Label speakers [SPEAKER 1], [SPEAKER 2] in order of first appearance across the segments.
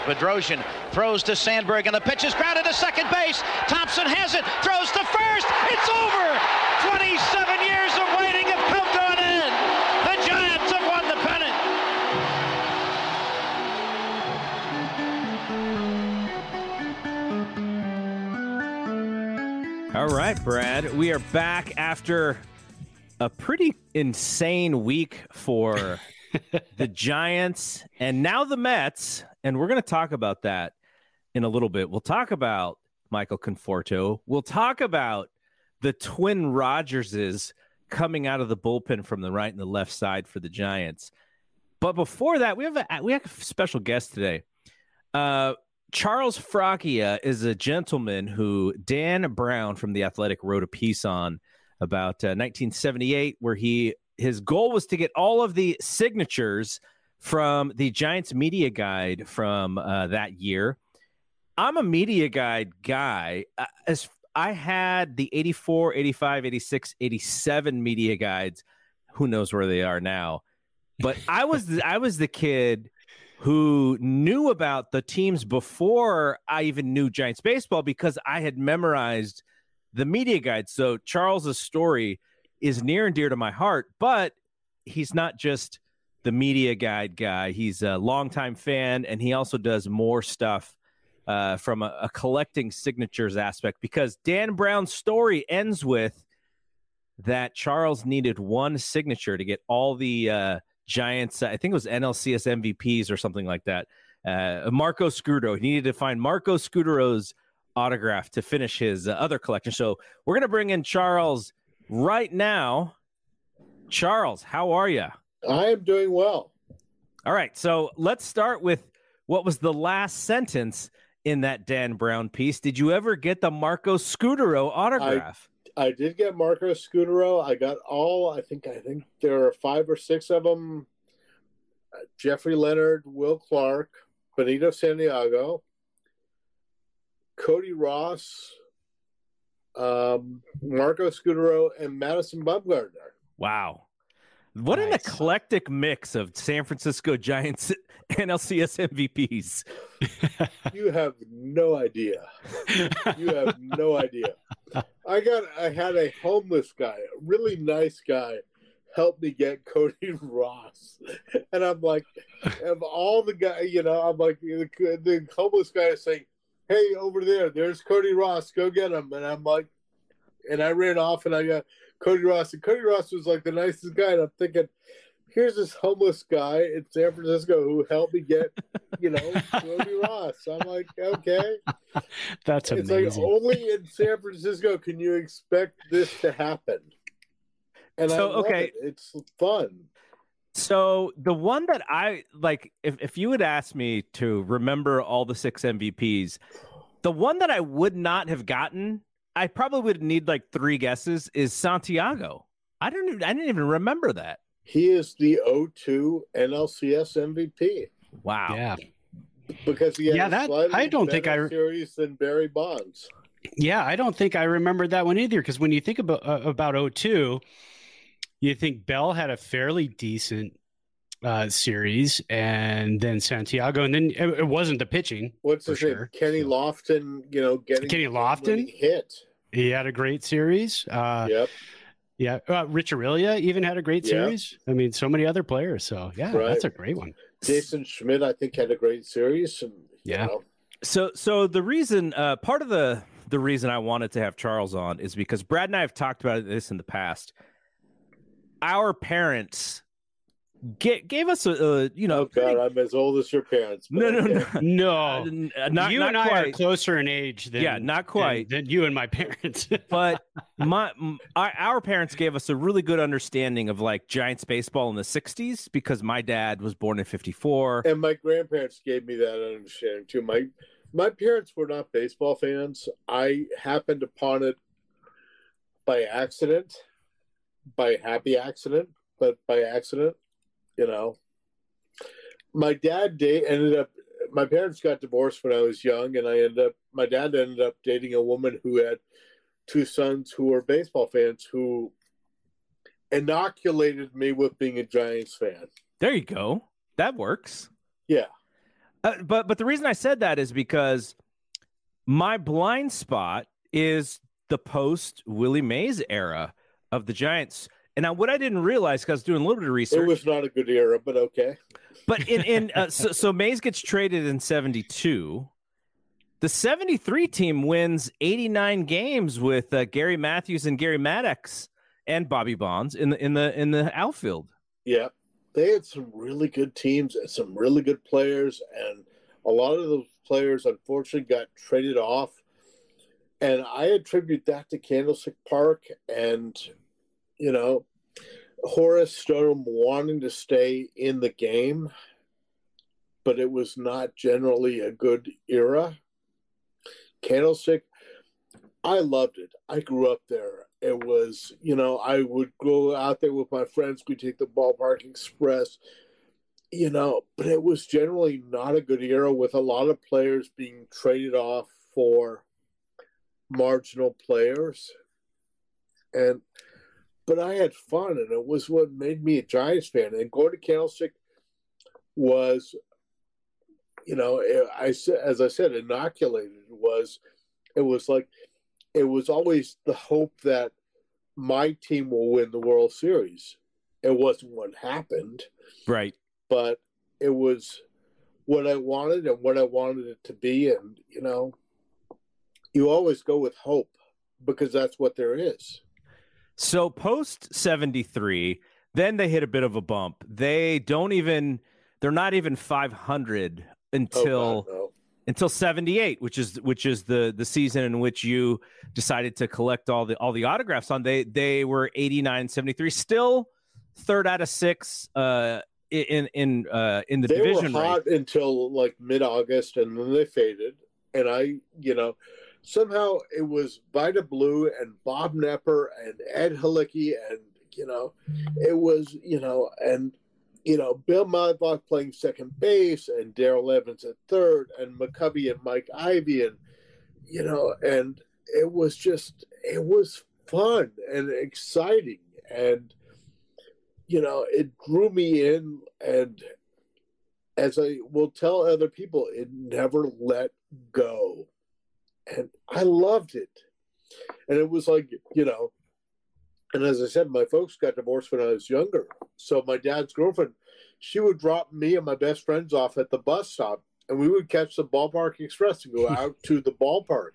[SPEAKER 1] Bedrosian throws to Sandberg, and the pitch is grounded to second base. Thompson has it, throws to first. It's over. 27 years of waiting have come to an end. The Giants have won the pennant.
[SPEAKER 2] All right, Brad. We are back after a pretty insane week for the Giants and now the Mets. And we're going to talk about that in a little bit. We'll talk about Michael Conforto. We'll talk about the twin Rogerses coming out of the bullpen from the right and the left side for the Giants. But before that, we have a we have a special guest today. Uh, Charles Fracchia is a gentleman who Dan Brown from the Athletic wrote a piece on about uh, 1978, where he his goal was to get all of the signatures from the Giants media guide from uh, that year. I'm a media guide guy. Uh, as I had the 84, 85, 86, 87 media guides. Who knows where they are now? But I was the, I was the kid who knew about the teams before I even knew Giants baseball because I had memorized the media guide. So Charles's story is near and dear to my heart, but he's not just the media guide guy. He's a longtime fan, and he also does more stuff uh, from a, a collecting signatures aspect because Dan Brown's story ends with that Charles needed one signature to get all the uh, Giants. I think it was NLCS MVPs or something like that. Uh, Marco Scutaro. He needed to find Marco Scutaro's autograph to finish his uh, other collection. So we're gonna bring in Charles right now. Charles, how are you?
[SPEAKER 3] I am doing well.
[SPEAKER 2] All right, so let's start with what was the last sentence in that Dan Brown piece. Did you ever get the Marco Scutaro autograph?
[SPEAKER 3] I, I did get Marco Scutaro. I got all. I think. I think there are five or six of them. Jeffrey Leonard, Will Clark, Benito Santiago, Cody Ross, um, Marco Scutaro, and Madison Bumgarner.
[SPEAKER 2] Wow. What nice. an eclectic mix of San Francisco Giants NLCS MVPs.
[SPEAKER 3] you have no idea. You have no idea. I got I had a homeless guy, a really nice guy, help me get Cody Ross. And I'm like, of all the guy, you know, I'm like the, the homeless guy is saying, Hey, over there, there's Cody Ross, go get him. And I'm like and I ran off and I got Cody Ross, and Cody Ross was like the nicest guy. And I'm thinking, here's this homeless guy in San Francisco who helped me get, you know, Cody Ross. I'm like, okay.
[SPEAKER 4] That's
[SPEAKER 3] It's
[SPEAKER 4] amazing.
[SPEAKER 3] like only in San Francisco can you expect this to happen. And I
[SPEAKER 2] So, okay.
[SPEAKER 3] it. it's fun.
[SPEAKER 2] So the one that I like, if if you had asked me to remember all the six MVPs, the one that I would not have gotten, I probably would need like three guesses, is Santiago. I don't. even- I didn't even remember that.
[SPEAKER 3] He is the 02 NLCS MVP
[SPEAKER 2] Wow.
[SPEAKER 4] yeah.
[SPEAKER 3] because he had
[SPEAKER 4] Yeah, that-
[SPEAKER 3] slightly
[SPEAKER 4] I don't think I-
[SPEAKER 3] series than Barry Bonds.
[SPEAKER 4] Yeah, I don't think I remembered that one either. Because when you think about uh, about 02, you think Bell had a fairly decent uh, series, and then Santiago, and then it, it wasn't the pitching.
[SPEAKER 3] What's
[SPEAKER 4] For
[SPEAKER 3] his name?
[SPEAKER 4] sure.
[SPEAKER 3] Kenny
[SPEAKER 4] So-
[SPEAKER 3] Lofton. You know, getting
[SPEAKER 4] Kenny Lofton?
[SPEAKER 3] hit.
[SPEAKER 4] He had a great series. Uh,
[SPEAKER 3] yep.
[SPEAKER 4] Yeah, uh, Rich Aurilia even had a great
[SPEAKER 3] Yeah.
[SPEAKER 4] series. I mean, so many other players. So yeah,
[SPEAKER 3] Right.
[SPEAKER 4] that's a great one.
[SPEAKER 3] Jason Schmidt, I think, had a great series. And,
[SPEAKER 4] Yeah.
[SPEAKER 3] know,
[SPEAKER 2] So so the reason uh part of the the reason I wanted to have Charles on is because Brad and I have talked about this in the past. Our parents get, gave us a, a you know
[SPEAKER 3] oh God, I'm as old as your parents. but
[SPEAKER 2] no no no
[SPEAKER 4] No,
[SPEAKER 2] uh, not,
[SPEAKER 4] you
[SPEAKER 2] not
[SPEAKER 4] and I are closer in age than
[SPEAKER 2] Yeah, not quite.
[SPEAKER 4] than, than you and my parents.
[SPEAKER 2] but my m- our, our parents gave us a really good understanding of like Giants baseball in the 60s because my dad was born in 54
[SPEAKER 3] And my grandparents gave me that understanding too. My my parents were not baseball fans. I happened upon it by accident, by happy accident, but by accident, you know. My dad da- ended up. My parents got divorced when I was young, and I ended up. My dad ended up dating a woman who had two sons who were baseball fans, who inoculated me with being a Giants fan.
[SPEAKER 2] there you go that works
[SPEAKER 3] Yeah.
[SPEAKER 2] Uh, but but the reason I said that is because my blind spot is the post Willie Mays era of the Giants. And now what I didn't realize because I was doing a little bit of research, It
[SPEAKER 3] was not a good era, but okay.
[SPEAKER 2] but in in uh, so, so Mays gets traded in 72. The 73 team wins 89 games with uh, Gary Matthews and Gary Maddox and Bobby Bonds in the in the in the outfield.
[SPEAKER 3] Yeah. They had some really good teams and some really good players, and a lot of those players unfortunately got traded off. And I attribute that to Candlestick Park and, you know, Horace Stoneham wanting to stay in the game, but it was not generally a good era. Candlestick, I loved it. I grew up there. It was, you know, I would go out there with my friends. We'd take the ballpark express, you know, but it was generally not a good era with a lot of players being traded off for marginal players. And, but I had fun, and it was what made me a Giants fan. And going to Candlestick was, you know, eh, I said, as I said, inoculated was, it was like, it was always the hope that my team will win the World Series. It wasn't what happened,
[SPEAKER 2] Right.
[SPEAKER 3] but it was what I wanted and what I wanted it to be. And, you know, you always go with hope because that's what there is.
[SPEAKER 2] So post 73, then they hit a bit of a bump. They don't even they're not even 500
[SPEAKER 3] Oh,
[SPEAKER 2] until
[SPEAKER 3] God, no.
[SPEAKER 2] until 78, which is which is the the season in which you decided to collect all the all the autographs on. They they were 89 73, still third out of 6 uh in in uh in the
[SPEAKER 3] they
[SPEAKER 2] division
[SPEAKER 3] were hot until like mid August, and then they faded. And I, you know, somehow it was Vida Blue and Bob Knepper and Ed Halicki, and you know, it was you know, and you know, Bill Madlock playing second base, and Darrell Evans at third, and McCovey and Mike Ivie, and you know, and it was just it was fun and exciting, and you know, it drew me in and as I will tell other people, it never let go. And I loved it. And it was like, you know, and as I said, my folks got divorced when I was younger. So my dad's girlfriend, she would drop me and my best friends off at the bus stop, and we would catch the ballpark express and go out to the ballpark.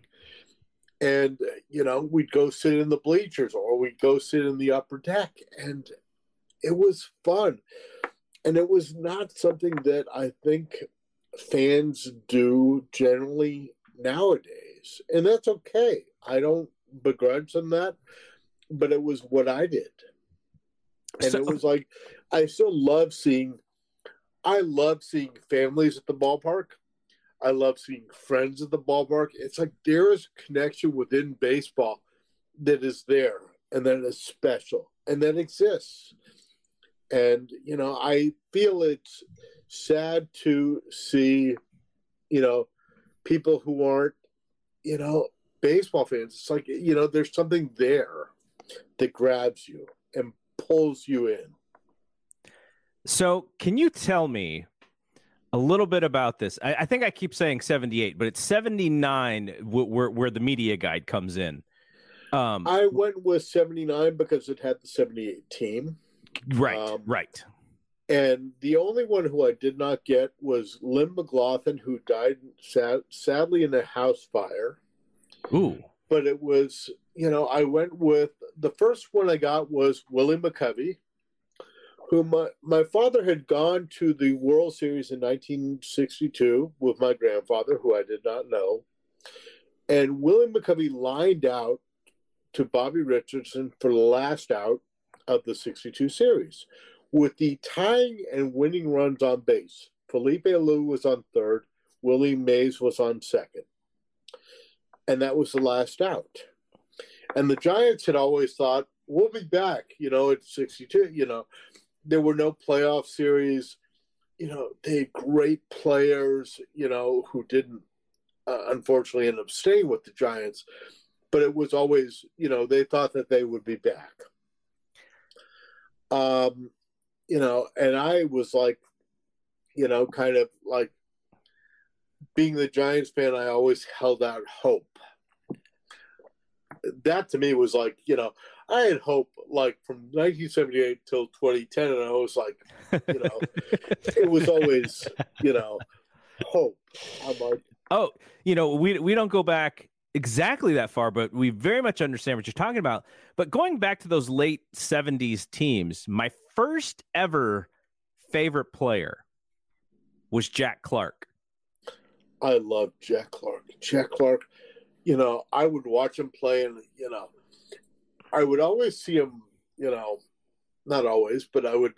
[SPEAKER 3] And, you know, we'd go sit in the bleachers or we'd go sit in the upper deck. And it was fun. And it was not something that I think fans do generally nowadays. And that's okay. I don't begrudge them that, but it was what I did. And so, it was like I still love seeing I love seeing families at the ballpark. I love seeing friends at the ballpark. It's like there is a connection within baseball that is there and that is special and that exists. And, you know, I feel it's sad to see, you know, people who aren't, you know, baseball fans. It's like, you know, there's something there that grabs you and pulls you in.
[SPEAKER 2] So, can you tell me a little bit about this? I, I think I keep saying 78, but it's 79 where, where the media guide comes in.
[SPEAKER 3] Um, I went with 79 because it had the 78 team.
[SPEAKER 2] Right, um, right.
[SPEAKER 3] And the only one who I did not get was Lynn McGlothen, who died sad, sadly in a house fire.
[SPEAKER 2] Ooh.
[SPEAKER 3] But it was, you know, I went with the first one I got was Willie McCovey, who my, my father had gone to the World Series in 1962 with my grandfather, who I did not know. And Willie McCovey lined out to Bobby Richardson for the last out of the 62 series with the tying and winning runs on base. Felipe Alou was on third, Willie Mays was on second. And that was the last out. And the Giants had always thought, we'll be back, you know, at 62, you know. There were no playoff series. You know, they had great players, you know, who didn't uh, unfortunately end up staying with the Giants. But it was always, you know, they thought that they would be back. Um, you know, and I was like, you know, kind of like being the Giants fan, I always held out hope. That to me was like, you know, I had hope like from 1978 till 2010, and I was like, you know, it was always, you know, hope. I'm like,
[SPEAKER 2] oh, you know, we we don't go back exactly that far, but we very much understand what you're talking about. But going back to those late 70s teams, my first ever favorite player was Jack Clark.
[SPEAKER 3] I love Jack Clark. Jack Clark, you know, I would watch him play, and, you know, I would always see him, you know, not always, but I would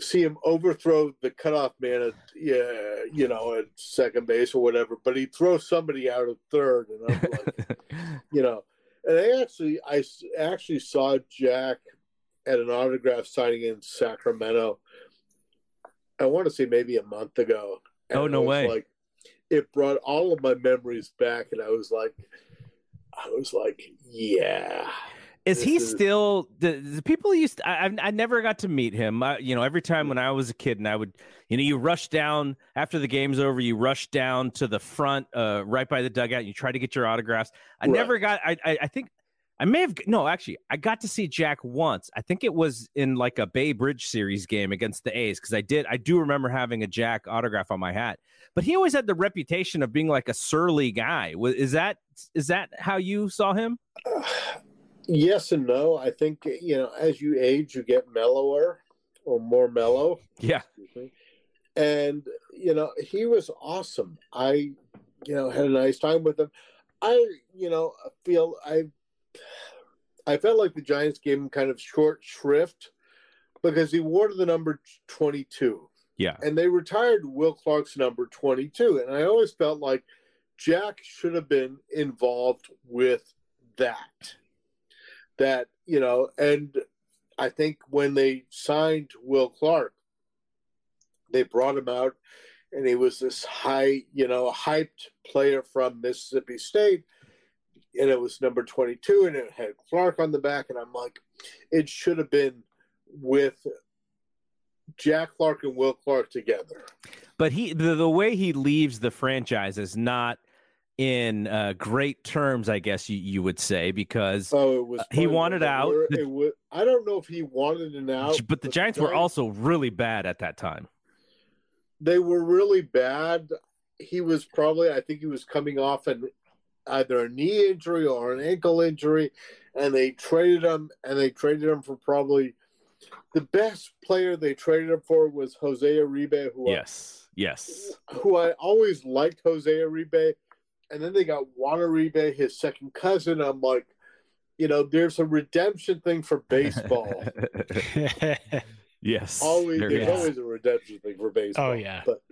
[SPEAKER 3] see him overthrow the cutoff man at yeah, you know, at second base or whatever, but he throws somebody out of third, and I'm like, you know, and I actually I actually saw Jack at an autograph signing in Sacramento. I want to say maybe a month ago.
[SPEAKER 2] oh no way!
[SPEAKER 3] Like it brought all of my memories back, and I was like, I was like, yeah,
[SPEAKER 2] is he is... still the, the, people used? To, I I never got to meet him. I, you know, every time when I was a kid, and I would, you know, you rush down after the game's over. You rush down to the front, uh, right by the dugout. And you try to get your autographs. I right. never got. I, I I think I may have no, actually, I got to see Jack once. I think it was in like a Bay Bridge series game against the A's because I did. I do remember having a Jack autograph on my hat. But he always had the reputation of being like a surly guy. Is that is that how you saw him?
[SPEAKER 3] Yes and no. I think you know, as you age, you get mellower or more mellow.
[SPEAKER 2] Yeah.
[SPEAKER 3] And you know, he was awesome. I, you know, had a nice time with him. I, you know, feel I, I felt like the Giants gave him kind of short shrift because he wore the number twenty-two.
[SPEAKER 2] Yeah.
[SPEAKER 3] And they retired Will Clark's number twenty-two, and I always felt like Jack should have been involved with that that you know, and I think when they signed Will Clark, they brought him out, and he was this high, you know, hyped player from Mississippi State, and it was number twenty-two, and it had Clark on the back, and I'm like, it should have been with Jack Clark and Will Clark together.
[SPEAKER 2] But he the, the way he leaves the franchise is not in uh, great terms, I guess you, you would say, because
[SPEAKER 3] oh, it was
[SPEAKER 2] he wanted out.
[SPEAKER 3] The, was, I don't know if he wanted an out,
[SPEAKER 2] but the Giants, Giants were also really bad at that time.
[SPEAKER 3] They were really bad. He was probably, I think, he was coming off an either a knee injury or an ankle injury, and they traded him, and they traded him for probably the best player they traded him for was Jose Uribe, who
[SPEAKER 2] Yes. Yes.
[SPEAKER 3] Who I always liked Jose Uribe, and then they got Juan Uribe, his second cousin. I'm like, you know, there's a redemption thing for baseball.
[SPEAKER 2] yes.
[SPEAKER 3] always
[SPEAKER 2] there
[SPEAKER 3] there's
[SPEAKER 2] is.
[SPEAKER 3] always a redemption thing for baseball.
[SPEAKER 4] Oh, yeah.
[SPEAKER 3] But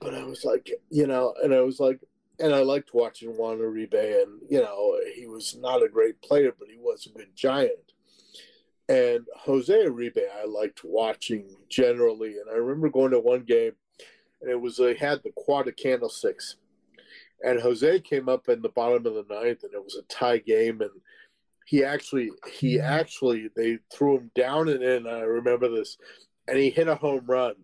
[SPEAKER 3] but I was like, you know, and I was like, and I liked watching Juan Uribe, and you know, he was not a great player, but he was a good giant. And Jose Uribe, I liked watching generally, and I remember going to one game, and it was they had the Croix de Candlesticks, and Jose came up in the bottom of the ninth, and it was a tie game, and he actually he mm-hmm. actually they threw him down and in. I remember this, and he hit a home run.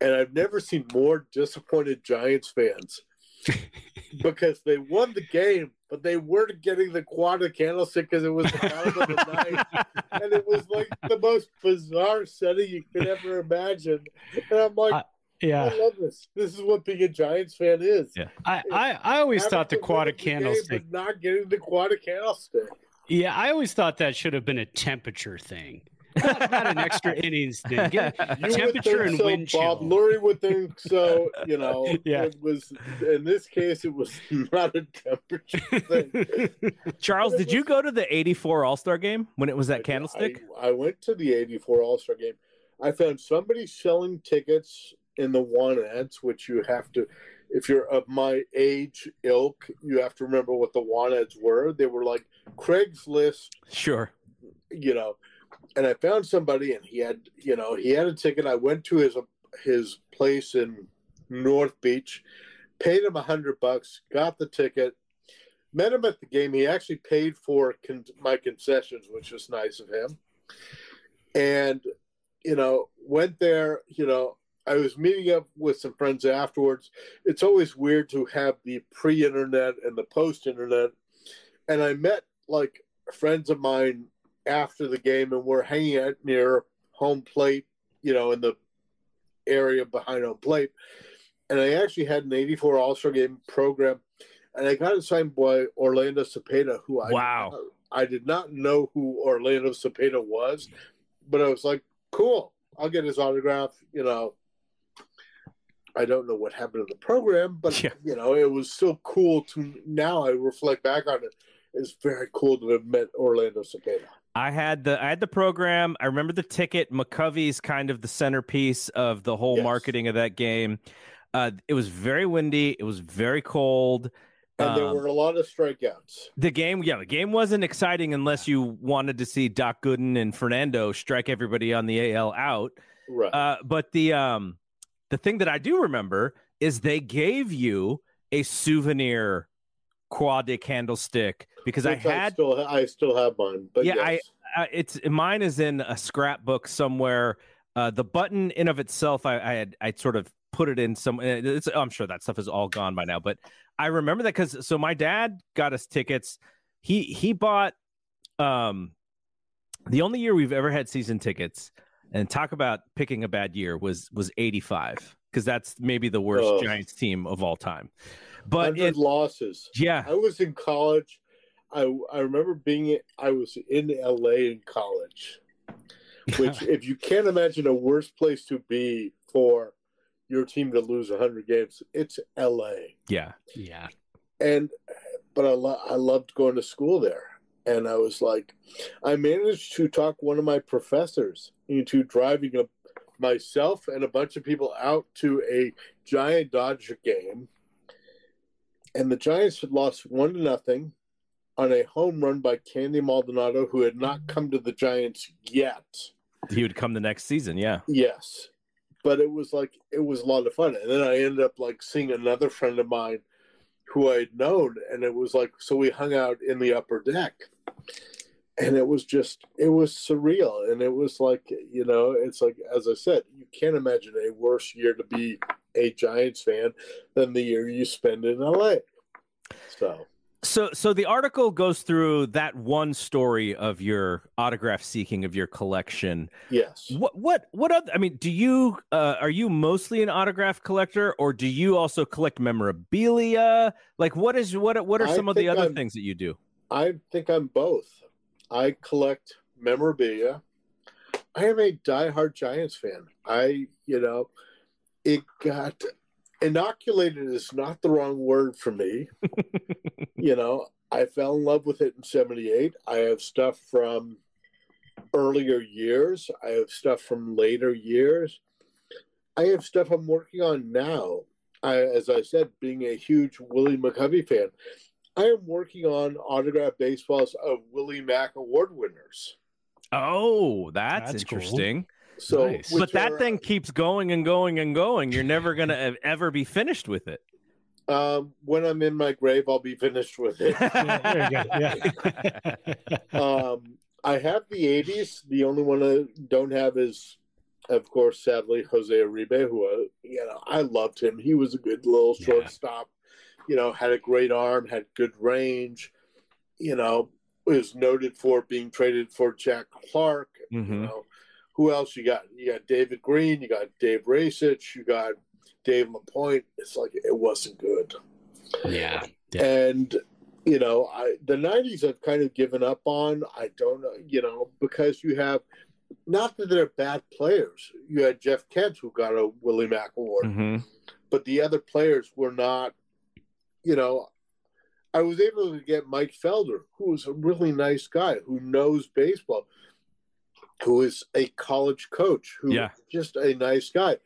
[SPEAKER 3] And I've never seen more disappointed Giants fans because they won the game, but they weren't getting the Croix de Candlestick because it was the bottom of the night, and it was like the most bizarre setting you could ever imagine. And I'm like,
[SPEAKER 4] I- yeah.
[SPEAKER 3] I love this. This is what being a Giants fan is.
[SPEAKER 2] Yeah.
[SPEAKER 4] I, I, I always thought the
[SPEAKER 3] to
[SPEAKER 4] quad
[SPEAKER 3] win
[SPEAKER 4] of
[SPEAKER 3] the game,
[SPEAKER 4] candlestick.
[SPEAKER 3] not getting the quad candlestick.
[SPEAKER 4] Yeah, I always thought that should have been a temperature thing, not, not an extra innings thing. Get
[SPEAKER 3] You would
[SPEAKER 4] temperature
[SPEAKER 3] think
[SPEAKER 4] and
[SPEAKER 3] so,
[SPEAKER 4] wind
[SPEAKER 3] Bob
[SPEAKER 4] chill.
[SPEAKER 3] Lurie would think so. You know,
[SPEAKER 4] Yeah.
[SPEAKER 3] it was in this case, it was not a temperature thing.
[SPEAKER 2] Charles, did you go to the 84 All Star game when it was
[SPEAKER 3] I
[SPEAKER 2] at
[SPEAKER 3] did-
[SPEAKER 2] Candlestick?
[SPEAKER 3] I, I went to the '84 All Star game. I found somebody selling tickets in the Juanettes, which you have to, if you're of my age ilk, you have to remember what the Juanettes were. They were like Craigslist
[SPEAKER 2] Sure.
[SPEAKER 3] you know, and I found somebody, and he had, you know, he had a ticket. I went to his his place in North Beach, paid him a hundred bucks, got the ticket, met him at the game. He actually paid for con- my concessions, which was nice of him, and you know, went there. You know, I was meeting up with some friends afterwards. It's always weird to have the pre-internet and the post-internet, and I met like friends of mine after the game and we're hanging out near home plate, you know, in the area behind home plate. And I actually had an 84 All Star game program and I got it signed by Orlando Cepeda, who I,
[SPEAKER 2] Wow.
[SPEAKER 3] I did not know who Orlando Cepeda was, but I was like, cool, I'll get his autograph, you know. I don't know what happened to the program, but
[SPEAKER 2] Yeah.
[SPEAKER 3] you know, it was so cool to now I reflect back on it. It's very cool to have met Orlando Cepeda.
[SPEAKER 2] I had the I had the program. I remember the ticket. McCovey's kind of the centerpiece of the whole
[SPEAKER 3] Yes.
[SPEAKER 2] marketing of that game. Uh, it was very windy. It was very cold.
[SPEAKER 3] And there
[SPEAKER 2] Um,
[SPEAKER 3] were a lot of strikeouts.
[SPEAKER 2] The game, yeah, the game wasn't exciting unless you wanted to see Doc Gooden and Fernando strike everybody on the AL out.
[SPEAKER 3] Right.
[SPEAKER 2] Uh, but the um, the thing that I do remember is they gave you a souvenir Croix de Candlestick because I
[SPEAKER 3] Which
[SPEAKER 2] had
[SPEAKER 3] still I still have mine. But
[SPEAKER 2] Yeah,
[SPEAKER 3] yes.
[SPEAKER 2] uh, it's mine is in a scrapbook somewhere. Uh, the button in of itself, I, I had I sort of put it in some. It's, I'm sure that stuff is all gone by now, but I remember that because so my dad got us tickets. He he bought um the only year we've ever had season tickets, and talk about picking a bad year was was 85 because that's maybe the worst
[SPEAKER 3] Oh.
[SPEAKER 2] Giants team of all time. But it,
[SPEAKER 3] losses.
[SPEAKER 2] yeah,
[SPEAKER 3] I was in college. I I remember being I was in LA in college. Which if you can't imagine a worse place to be for your team to lose 100 games, it's LA.
[SPEAKER 2] yeah,
[SPEAKER 4] yeah.
[SPEAKER 3] and but I, lo- I loved going to school there and i was like i managed to talk one of my professors into driving a, myself and a bunch of people out to a giant dodger game and the giants had lost one to nothing on a home run by candy maldonado who had not come to the giants yet
[SPEAKER 2] he would come the next season. Yeah,
[SPEAKER 3] Yes. But it was like it was a lot of fun. And then I ended up like seeing another friend of mine who I had known and it was like so we hung out in the upper deck. And it was just it was surreal and it was like, you know, it's like as I said, you can't imagine a worse year to be a Giants fan than the year you spend in LA. So
[SPEAKER 2] So, so the article goes through that one story of your autograph seeking of your collection.
[SPEAKER 3] yes.
[SPEAKER 2] What, what, what other? I mean, do you uh, are you mostly an autograph collector, or do you also collect memorabilia? Like, what is what? What are
[SPEAKER 3] I
[SPEAKER 2] some of the other
[SPEAKER 3] I'm-
[SPEAKER 2] things that you do?
[SPEAKER 3] I think I'm both. I collect memorabilia I am a diehard Giants fan. I, you know, it got inoculated is not the wrong word for me. you know, I fell in love with it in 78. I have stuff from earlier years, I have stuff from later years. I have stuff I'm working on now. I, as I said, being a huge Willie McCovey fan, I am working on autographed baseballs of Willie Mac award winners.
[SPEAKER 2] Oh, that's, that's interesting. Cool.
[SPEAKER 3] So, nice.
[SPEAKER 2] but that are, thing keeps going and going and going. You're never gonna ever be finished with it.
[SPEAKER 3] Um, when I'm in my grave, I'll be finished with it. yeah. um, I have the '80s. The only one I don't have is, of course, sadly, Jose Uribe, who uh, you know I loved him. He was a good little shortstop. You know, had a great arm, had good range. You know, was noted for being traded for Jack Clark. Mm-hmm. You know, who else you got? You got David Green, you got Dave Rajsich, you got Dave LaPoint. It's like it wasn't good.
[SPEAKER 4] Yeah. yeah.
[SPEAKER 3] And you know, I the '90s I've kind of given up on. I don't know, you know, because you have not that they're bad players. You had Jeff Kent who got a Willie Mac award, mm-hmm. but the other players were not. You know, I was able to get Mike Felder, who is a really nice guy who knows baseball, who is a college coach, who yeah. just a nice guy.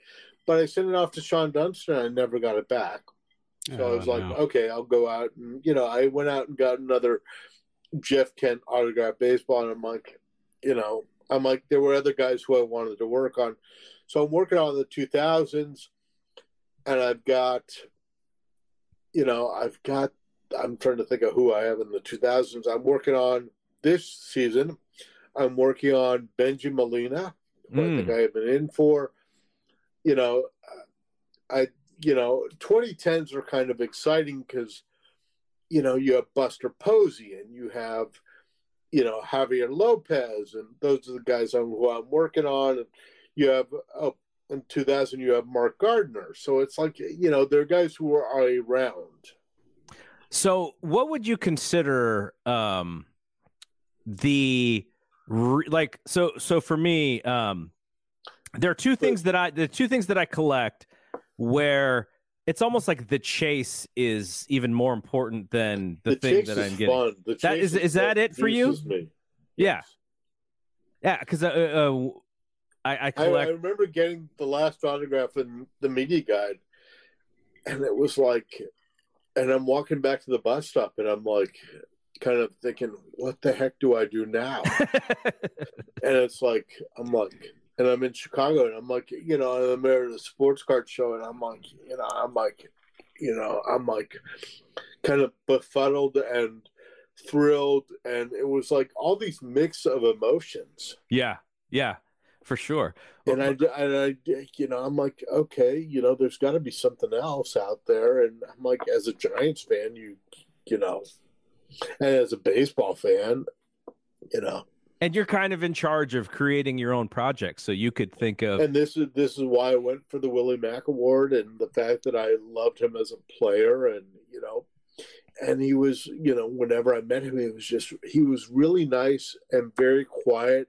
[SPEAKER 3] But I sent it off to Shawon Dunston and I never got it back. So oh, I was like, no. okay, I'll go out and you know, I went out and got another Jeff Kent autograph baseball, and I'm like, you know, I'm like, there were other guys who I wanted to work on. So I'm working on the 2000s, and I've got, you know, I've got I'm trying to think of who I have in the 2000s. I'm working on this season. I'm working on Benji Molina, who mm. I think hmm. I have been in for. You know, I you know 2010s are kind of exciting because you know you have Buster Posey and you have you know Javier Lopez and those are the guys I'm, who I'm working on. And you have in 2000 you have Mark Gardner. So it's like you know there are guys who are around.
[SPEAKER 2] So, what would you consider um, the re- like? So, so for me, um, there are two things that I the two things that I collect where it's almost like the chase is even more important than the, the thing that I'm getting. That is is that it for you? Me. Yeah, yeah. Because uh, uh, I I, collect...
[SPEAKER 3] I I remember getting the last autograph in the media guide, and it was like and I'm walking back to the bus stop and I'm like kind of thinking, what the heck do I do now? and it's like I'm like and I'm in Chicago and I'm like, you know, I'm there at a sports card show and I'm like, you know, I'm like, you know, I'm like kind of befuddled and thrilled and it was like all these mix of emotions.
[SPEAKER 2] Yeah. Yeah for sure.
[SPEAKER 3] And I, and I, you know, I'm like, okay, you know, there's got to be something else out there. And I'm like, as a Giants fan, you, you know, and as a baseball fan, you know,
[SPEAKER 2] and you're kind of in charge of creating your own project, so you could think of.
[SPEAKER 3] And this is this is why I went for the Willie Mac Award, and the fact that I loved him as a player, and you know, and he was, you know, whenever I met him, he was just he was really nice and very quiet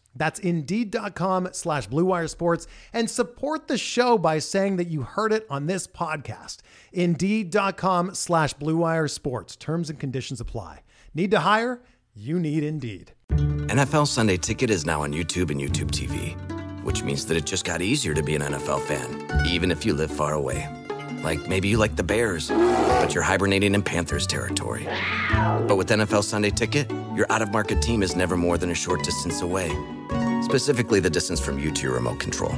[SPEAKER 5] That's Indeed.com slash BlueWire Sports and support the show by saying that you heard it on this podcast. Indeed.com slash BlueWire Sports. Terms and conditions apply. Need to hire? You need Indeed.
[SPEAKER 6] NFL Sunday Ticket is now on YouTube and YouTube TV, which means that it just got easier to be an NFL fan, even if you live far away. Like maybe you like the Bears, but you're hibernating in Panthers territory. But with NFL Sunday Ticket, your out of market team is never more than a short distance away. Specifically, the distance from you to your remote control.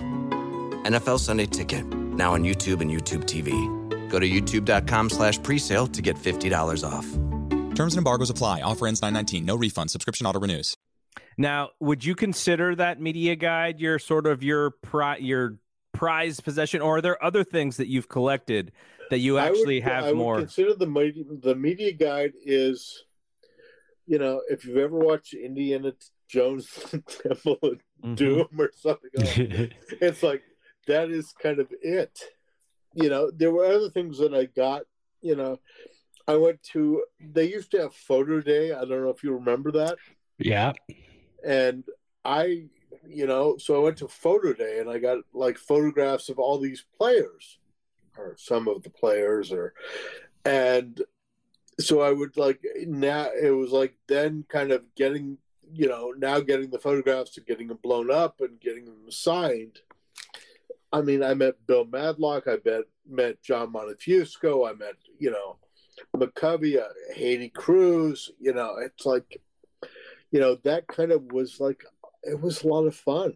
[SPEAKER 6] NFL Sunday Ticket, now on YouTube and YouTube TV. Go to youtube.com slash presale to get $50 off.
[SPEAKER 7] Terms and embargoes apply. Offer ends 919. No refund. Subscription auto renews.
[SPEAKER 2] Now, would you consider that media guide your sort of your pri- your prize possession, or are there other things that you've collected that you actually
[SPEAKER 3] I would,
[SPEAKER 2] have
[SPEAKER 3] I would
[SPEAKER 2] more?
[SPEAKER 3] consider the media, the media guide is, you know, if you've ever watched Indiana Jones Temple of
[SPEAKER 2] Mhm.
[SPEAKER 3] Doom or something, like it's like that is kind of it. You know, there were other things that I got. You know, I went to. They used to have photo day. I don't know if you remember that.
[SPEAKER 4] yeah.
[SPEAKER 3] and I, you know, so I went to photo day and I got like photographs of all these players, or some of the players, or, and so I would like now it was like then kind of getting, you know, now getting the photographs and getting them blown up and getting them signed. I mean, I met Bill Madlock, I met met John Montefusco, I met, you know, McCovey, uh, Heity Cruz, you know, it's like you know that kind of was like it was a lot of fun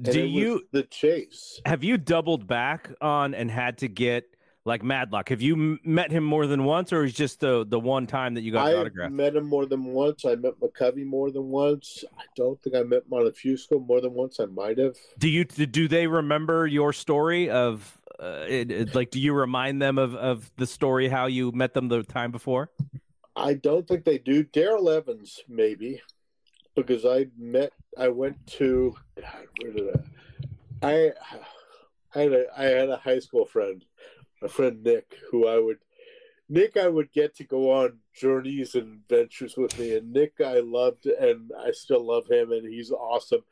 [SPEAKER 2] Do you
[SPEAKER 3] the chase
[SPEAKER 2] have you doubled back on and had to get like Madlock? Have you m- met him more than once, or is just the the one time that you got
[SPEAKER 3] i
[SPEAKER 2] autograph?
[SPEAKER 3] met him more than once i met mccovey more than once i don't think i met montefusco more than once i might have
[SPEAKER 2] Do you do they remember your story of uh, it, it- like? Do you remind them of of the story how you met them the time before?
[SPEAKER 3] i don't think they do darrell evans maybe because i met i went to god where did i i I had a I had a high school friend, my friend Nick, who I would Nick I would get to go on journeys and adventures with me, and Nick I loved and I still love him, and he's awesome.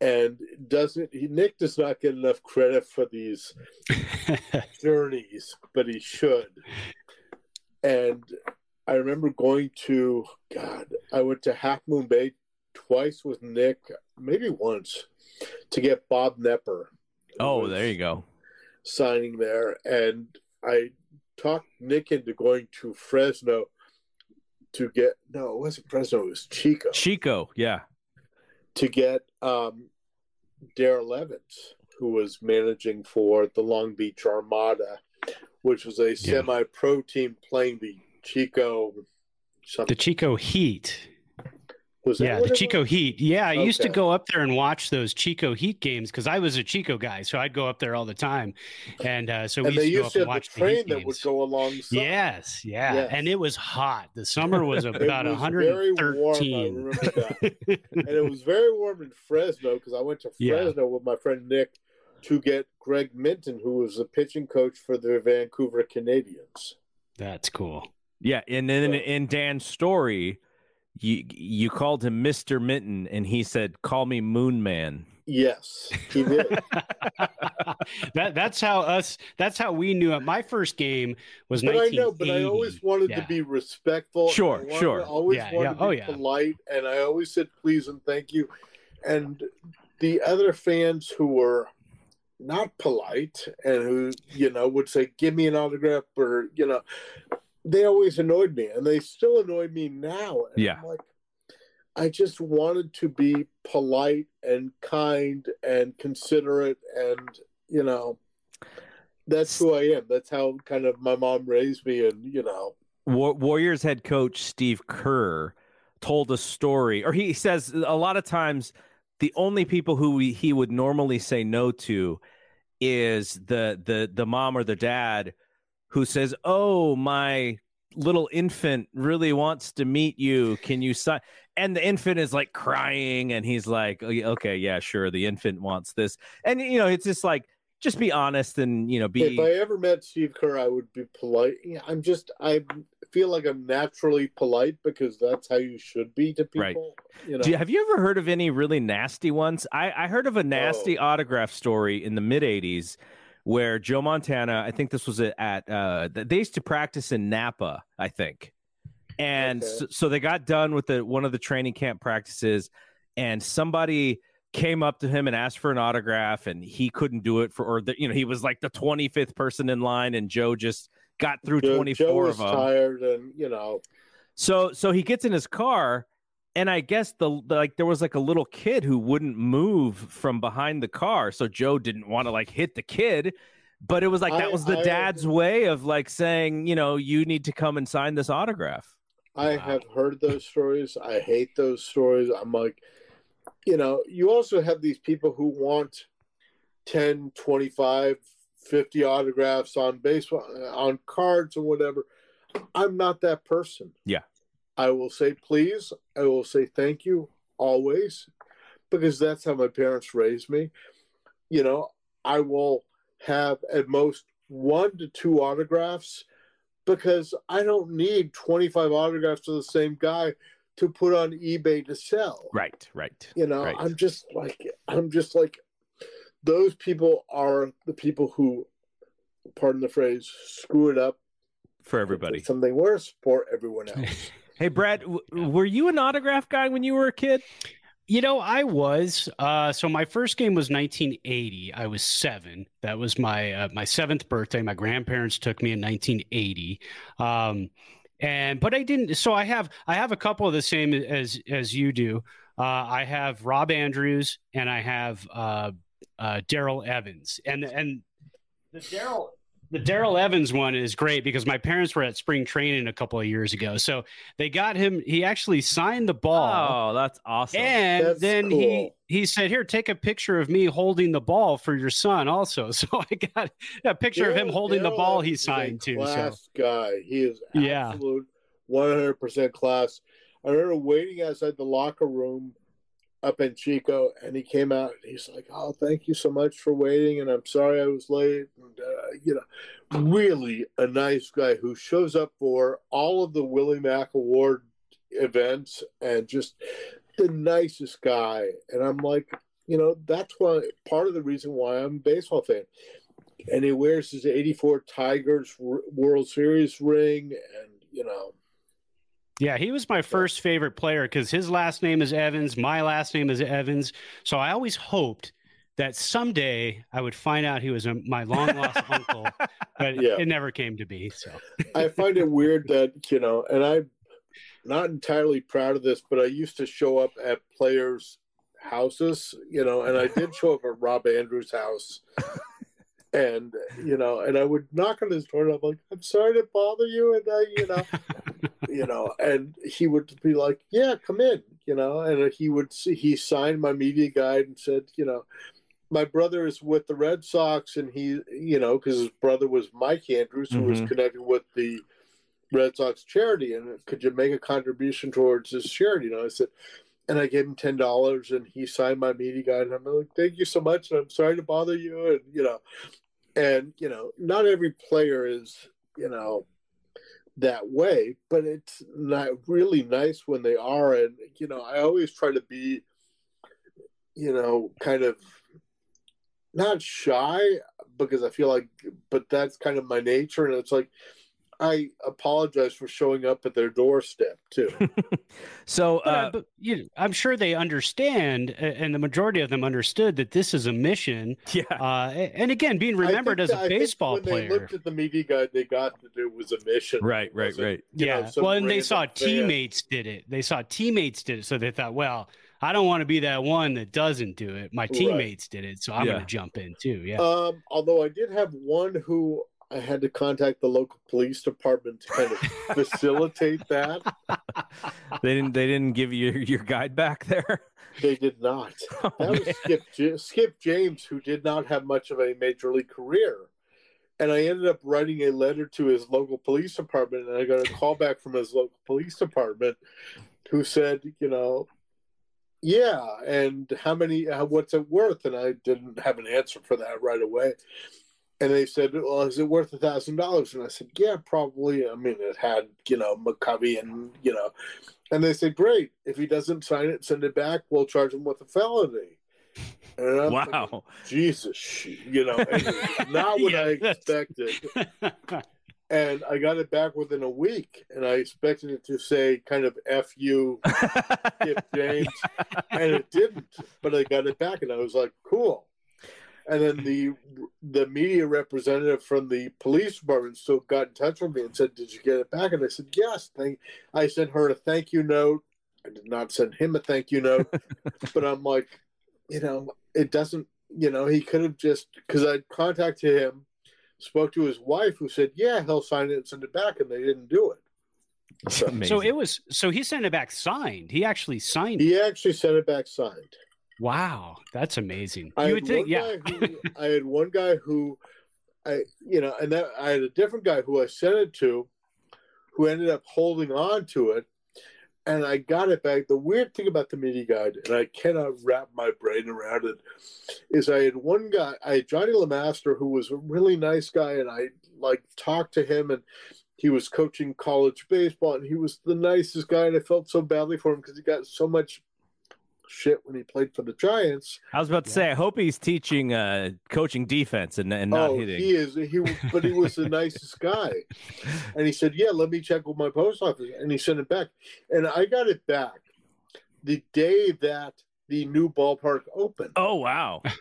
[SPEAKER 3] And doesn't he, Nick does not get enough credit for these journeys, but he should. And I remember going to God, I went to Half Moon Bay twice with Nick, maybe once, to get Bob Knepper.
[SPEAKER 2] Oh,
[SPEAKER 3] was
[SPEAKER 2] there you go.
[SPEAKER 3] Signing there, and I talked Nick into going to Fresno to get no, it wasn't Fresno, it was Chico
[SPEAKER 2] Chico, yeah.
[SPEAKER 3] to get um, Darrell Evans, who was managing for the Long Beach Armada, which was a semi-pro team playing the Chico. Something
[SPEAKER 4] The Chico Heat.
[SPEAKER 3] Was that
[SPEAKER 4] Yeah, the Chico
[SPEAKER 3] was?
[SPEAKER 4] Heat. Yeah, I used to go up there and watch those Chico Heat games because I was a Chico guy, so I'd go up there all the time, and uh, so we
[SPEAKER 3] And
[SPEAKER 4] used
[SPEAKER 3] they
[SPEAKER 4] to go
[SPEAKER 3] used
[SPEAKER 4] up
[SPEAKER 3] to
[SPEAKER 4] and
[SPEAKER 3] have the
[SPEAKER 4] watch the
[SPEAKER 3] train
[SPEAKER 4] Heat
[SPEAKER 3] that would
[SPEAKER 4] games.
[SPEAKER 3] go alongside.
[SPEAKER 4] Yes, yeah,
[SPEAKER 3] Yes.
[SPEAKER 4] and it was hot. The summer was about
[SPEAKER 3] was very warm,
[SPEAKER 4] 113.
[SPEAKER 3] and it was very warm in Fresno because I went to
[SPEAKER 4] Yeah.
[SPEAKER 3] Fresno with my friend Nick to get Greg Minton, who was the pitching coach for the Vancouver Canadians.
[SPEAKER 4] That's cool.
[SPEAKER 2] Yeah, and then in Dan's story, you you called him Mister Minton, and he said, "Call me Moon Man."
[SPEAKER 3] Yes, he did.
[SPEAKER 4] that that's how us. That's how we knew it. My first game was
[SPEAKER 3] but I know, but I always wanted
[SPEAKER 4] Yeah.
[SPEAKER 3] to be respectful.
[SPEAKER 2] Sure,
[SPEAKER 3] I wanted-
[SPEAKER 2] sure.
[SPEAKER 3] I always
[SPEAKER 4] Yeah,
[SPEAKER 3] wanted
[SPEAKER 4] yeah.
[SPEAKER 3] to
[SPEAKER 4] Oh,
[SPEAKER 3] be
[SPEAKER 4] yeah.
[SPEAKER 3] polite, and I always said please and thank you. And the other fans who were not polite and who you know would say, "Give me an autograph," or you know, they always annoyed me, and they still annoy me now. And
[SPEAKER 2] Yeah.
[SPEAKER 3] I'm like, I just wanted to be polite and kind and considerate, and you know, that's who I am. That's how kind of my mom raised me, and you know,
[SPEAKER 2] War- Warriors head coach Steve Kerr told a story, or he says a lot of times the only people who he, he would normally say no to is the the the mom or the dad who says, "Oh, my little infant really wants to meet you. Can you sign?" And the infant is like crying, and he's like, "Oh, "Okay, yeah, sure. The infant wants this," and you know, it's just like, just be honest and you know, be
[SPEAKER 3] if I ever met Steve Kerr, I would be polite. I'm just I feel like I'm naturally polite because that's how you should be to people.
[SPEAKER 2] Right.
[SPEAKER 3] You know,
[SPEAKER 2] Do you, have you ever heard of any really nasty ones? I, I heard of a nasty
[SPEAKER 3] Oh.
[SPEAKER 2] autograph story in the mid 80s where Joe Montana, I think this was at, uh, they used to practice in Napa, I think. And
[SPEAKER 3] Okay.
[SPEAKER 2] so, so they got done with the one of the training camp practices, and somebody came up to him and asked for an autograph, and he couldn't do it for, or the, you know, he was like the 25th person in line, and Joe just got through
[SPEAKER 3] Joe,
[SPEAKER 2] 24
[SPEAKER 3] Joe was
[SPEAKER 2] of them.
[SPEAKER 3] tired, and you know,
[SPEAKER 2] So so he gets in his car, and I guess the, the like there was like a little kid who wouldn't move from behind the car, so Joe didn't want to like hit the kid. But it was like that
[SPEAKER 3] I-
[SPEAKER 2] was the
[SPEAKER 3] I-
[SPEAKER 2] dad's way of like saying, you know, you need to come and sign this autograph.
[SPEAKER 3] I have heard those stories. I hate those stories. I'm like, you know, you also have these people who want 10, 25, 50 autographs on baseball, on cards or whatever. I'm not that person.
[SPEAKER 2] Yeah.
[SPEAKER 3] I will say please. I will say thank you always because that's how my parents raised me. You know, I will have at most one to two autographs because I don't need 25 autographs of the same guy to put on eBay to sell.
[SPEAKER 2] Right, right.
[SPEAKER 3] You know,
[SPEAKER 2] right.
[SPEAKER 3] I'm just like, I'm just like, those people are the people who, pardon the phrase, screw it up
[SPEAKER 2] for everybody.
[SPEAKER 3] Something worse for everyone else.
[SPEAKER 2] Hey, Brad, w- were you an autograph guy when you were a kid?
[SPEAKER 4] You know, I was. Uh, so my first game was 1980. I was seven. That was my uh, my seventh birthday. My grandparents took me in 1980. Um, and but I didn't. So I have I have a couple of the same as as you do. Uh, I have Rob Andrews and I have uh, uh, Darrell Evans. And and the Darrell the Darrell Evans one is great because my parents were at spring training a couple of years ago. So they got him. He actually signed the ball.
[SPEAKER 2] Oh, that's awesome.
[SPEAKER 4] And
[SPEAKER 3] That's
[SPEAKER 4] then he
[SPEAKER 3] cool.
[SPEAKER 4] he said, "Here, take a picture of me holding the ball for your son." Also, so I got a picture of him
[SPEAKER 3] Darrell-
[SPEAKER 4] holding the
[SPEAKER 3] Darrell
[SPEAKER 4] ball he
[SPEAKER 3] Evans is a
[SPEAKER 4] signed too. So
[SPEAKER 3] Class guy. He is
[SPEAKER 4] Yeah.
[SPEAKER 3] absolute 100% class. I remember waiting outside the locker room up in Chico, and he came out and he's like, "Oh, thank you so much for waiting, and I'm sorry I was late." And uh, you know, really a nice guy who shows up for all of the Willie Mac Award events and just the nicest guy. And I'm like, you know, that's why part of the reason why I'm a baseball fan. And he wears his '84 Tigers World Series ring, and you know,
[SPEAKER 4] yeah, he was my first favorite player because his last name is Evans, my last name is Evans. So I always hoped that someday I would find out he was a, my long lost uncle, but
[SPEAKER 3] Yeah.
[SPEAKER 4] it never came to be. So
[SPEAKER 3] I find it weird that you know, and I'm not entirely proud of this, but I used to show up at players' houses, you know, and I did show up at Rob Andrews' house, and you know, and I would knock on his door, and I'm like, "I'm sorry to bother you," and I, you know, you know, and he would be like, "Yeah, come in," you know, and he would see he signed my media guide and said, you know. My brother is with the Red Sox, and he, you know, because his brother was Mike Andrews, who was
[SPEAKER 2] Mhm.
[SPEAKER 3] connected with the Red Sox charity, and could you make a contribution towards his charity? And I said, and I gave him ten dollars, and he signed my media guide, and I'm like, thank you so much, and I'm sorry to bother you, and you know, and you know, not every player is, you know, that way, but it's not really nice when they are, and you know, I always try to be, you know, kind of not shy because I feel like, but that's kind of my nature, and it's like. I apologize for showing up at their doorstep too.
[SPEAKER 2] So,
[SPEAKER 4] But, uh,
[SPEAKER 2] uh,
[SPEAKER 4] but you know, I'm sure they understand, and the majority of them understood that this is a mission.
[SPEAKER 2] yeah.
[SPEAKER 4] Uh, and again, being remembered
[SPEAKER 3] think
[SPEAKER 4] as a
[SPEAKER 3] that- I think
[SPEAKER 4] baseball
[SPEAKER 3] when
[SPEAKER 4] player.
[SPEAKER 3] they looked at the media guide, they got to do was a mission.
[SPEAKER 2] Right, right, right.
[SPEAKER 3] you know,
[SPEAKER 4] yeah.
[SPEAKER 3] some
[SPEAKER 4] well, and they saw
[SPEAKER 3] fan.
[SPEAKER 4] teammates did it. They saw teammates did it, so they thought, well, I don't want to be that one that doesn't do it. My teammates did it, so I'm
[SPEAKER 2] Yeah.
[SPEAKER 4] going to jump in too. Yeah.
[SPEAKER 3] Um, although I did have one who I had to contact the local police department to kind of facilitate that.
[SPEAKER 2] they didn't. They didn't give you your, your guide back there.
[SPEAKER 3] They did not.
[SPEAKER 2] Oh,
[SPEAKER 3] That was
[SPEAKER 2] man.
[SPEAKER 3] Skip, J- Skip James, who did not have much of a major league career. And I ended up writing a letter to his local police department, and I got a call back from his local police department who said, you know, yeah, and how many, uh, what's it worth? And I didn't have an answer for that right away. And they said, well, is it worth a thousand dollars? And I said, yeah, probably. I mean, it had, you know, McCovey and, you know, and they said, great. If he doesn't sign it, send it back. We'll charge him with a felony. And I'm thinking,
[SPEAKER 2] Wow.
[SPEAKER 3] Jesus, you know, not what
[SPEAKER 4] Yeah,
[SPEAKER 3] I expected. and I got it back within a week, and I expected it to say kind of "f you, Skip James," and it didn't. But I got it back, and I was like, "Cool." And then the the media representative from the police department still got in touch with me and said, "Did you get it back?" And I said, "Yes." Thank. I sent her a thank you note. I did not send him a thank you note, but I'm like, you know, it doesn't. You know, he could have just because I contacted him spoke to his wife who said, "Yeah, he'll sign it and send it back," and they didn't do it.
[SPEAKER 4] So, so it was so he sent it back signed. He actually signed.
[SPEAKER 3] He it. actually sent it back signed.
[SPEAKER 4] Wow, that's amazing.
[SPEAKER 3] I you would think, yeah. who, I had one guy who, I you know, and that I had a different guy who I sent it to, who ended up holding on to it, and I got it back. The weird thing about the media guide, and I cannot wrap my brain around it, is I had one guy, I had Johnnie LeMaster, who was a really nice guy, and I like talked to him, and he was coaching college baseball, and he was the nicest guy, and I felt so badly for him because he got so much shit when he played for the Giants.
[SPEAKER 2] I was about to say, I hope he's teaching, uh, coaching defense and, and not
[SPEAKER 3] oh,
[SPEAKER 2] hitting.
[SPEAKER 3] He is. He, but he was the nicest guy. And he said, "Yeah, let me check with my post office," and he sent it back, and I got it back the day that the new ballpark opened.
[SPEAKER 2] Oh wow!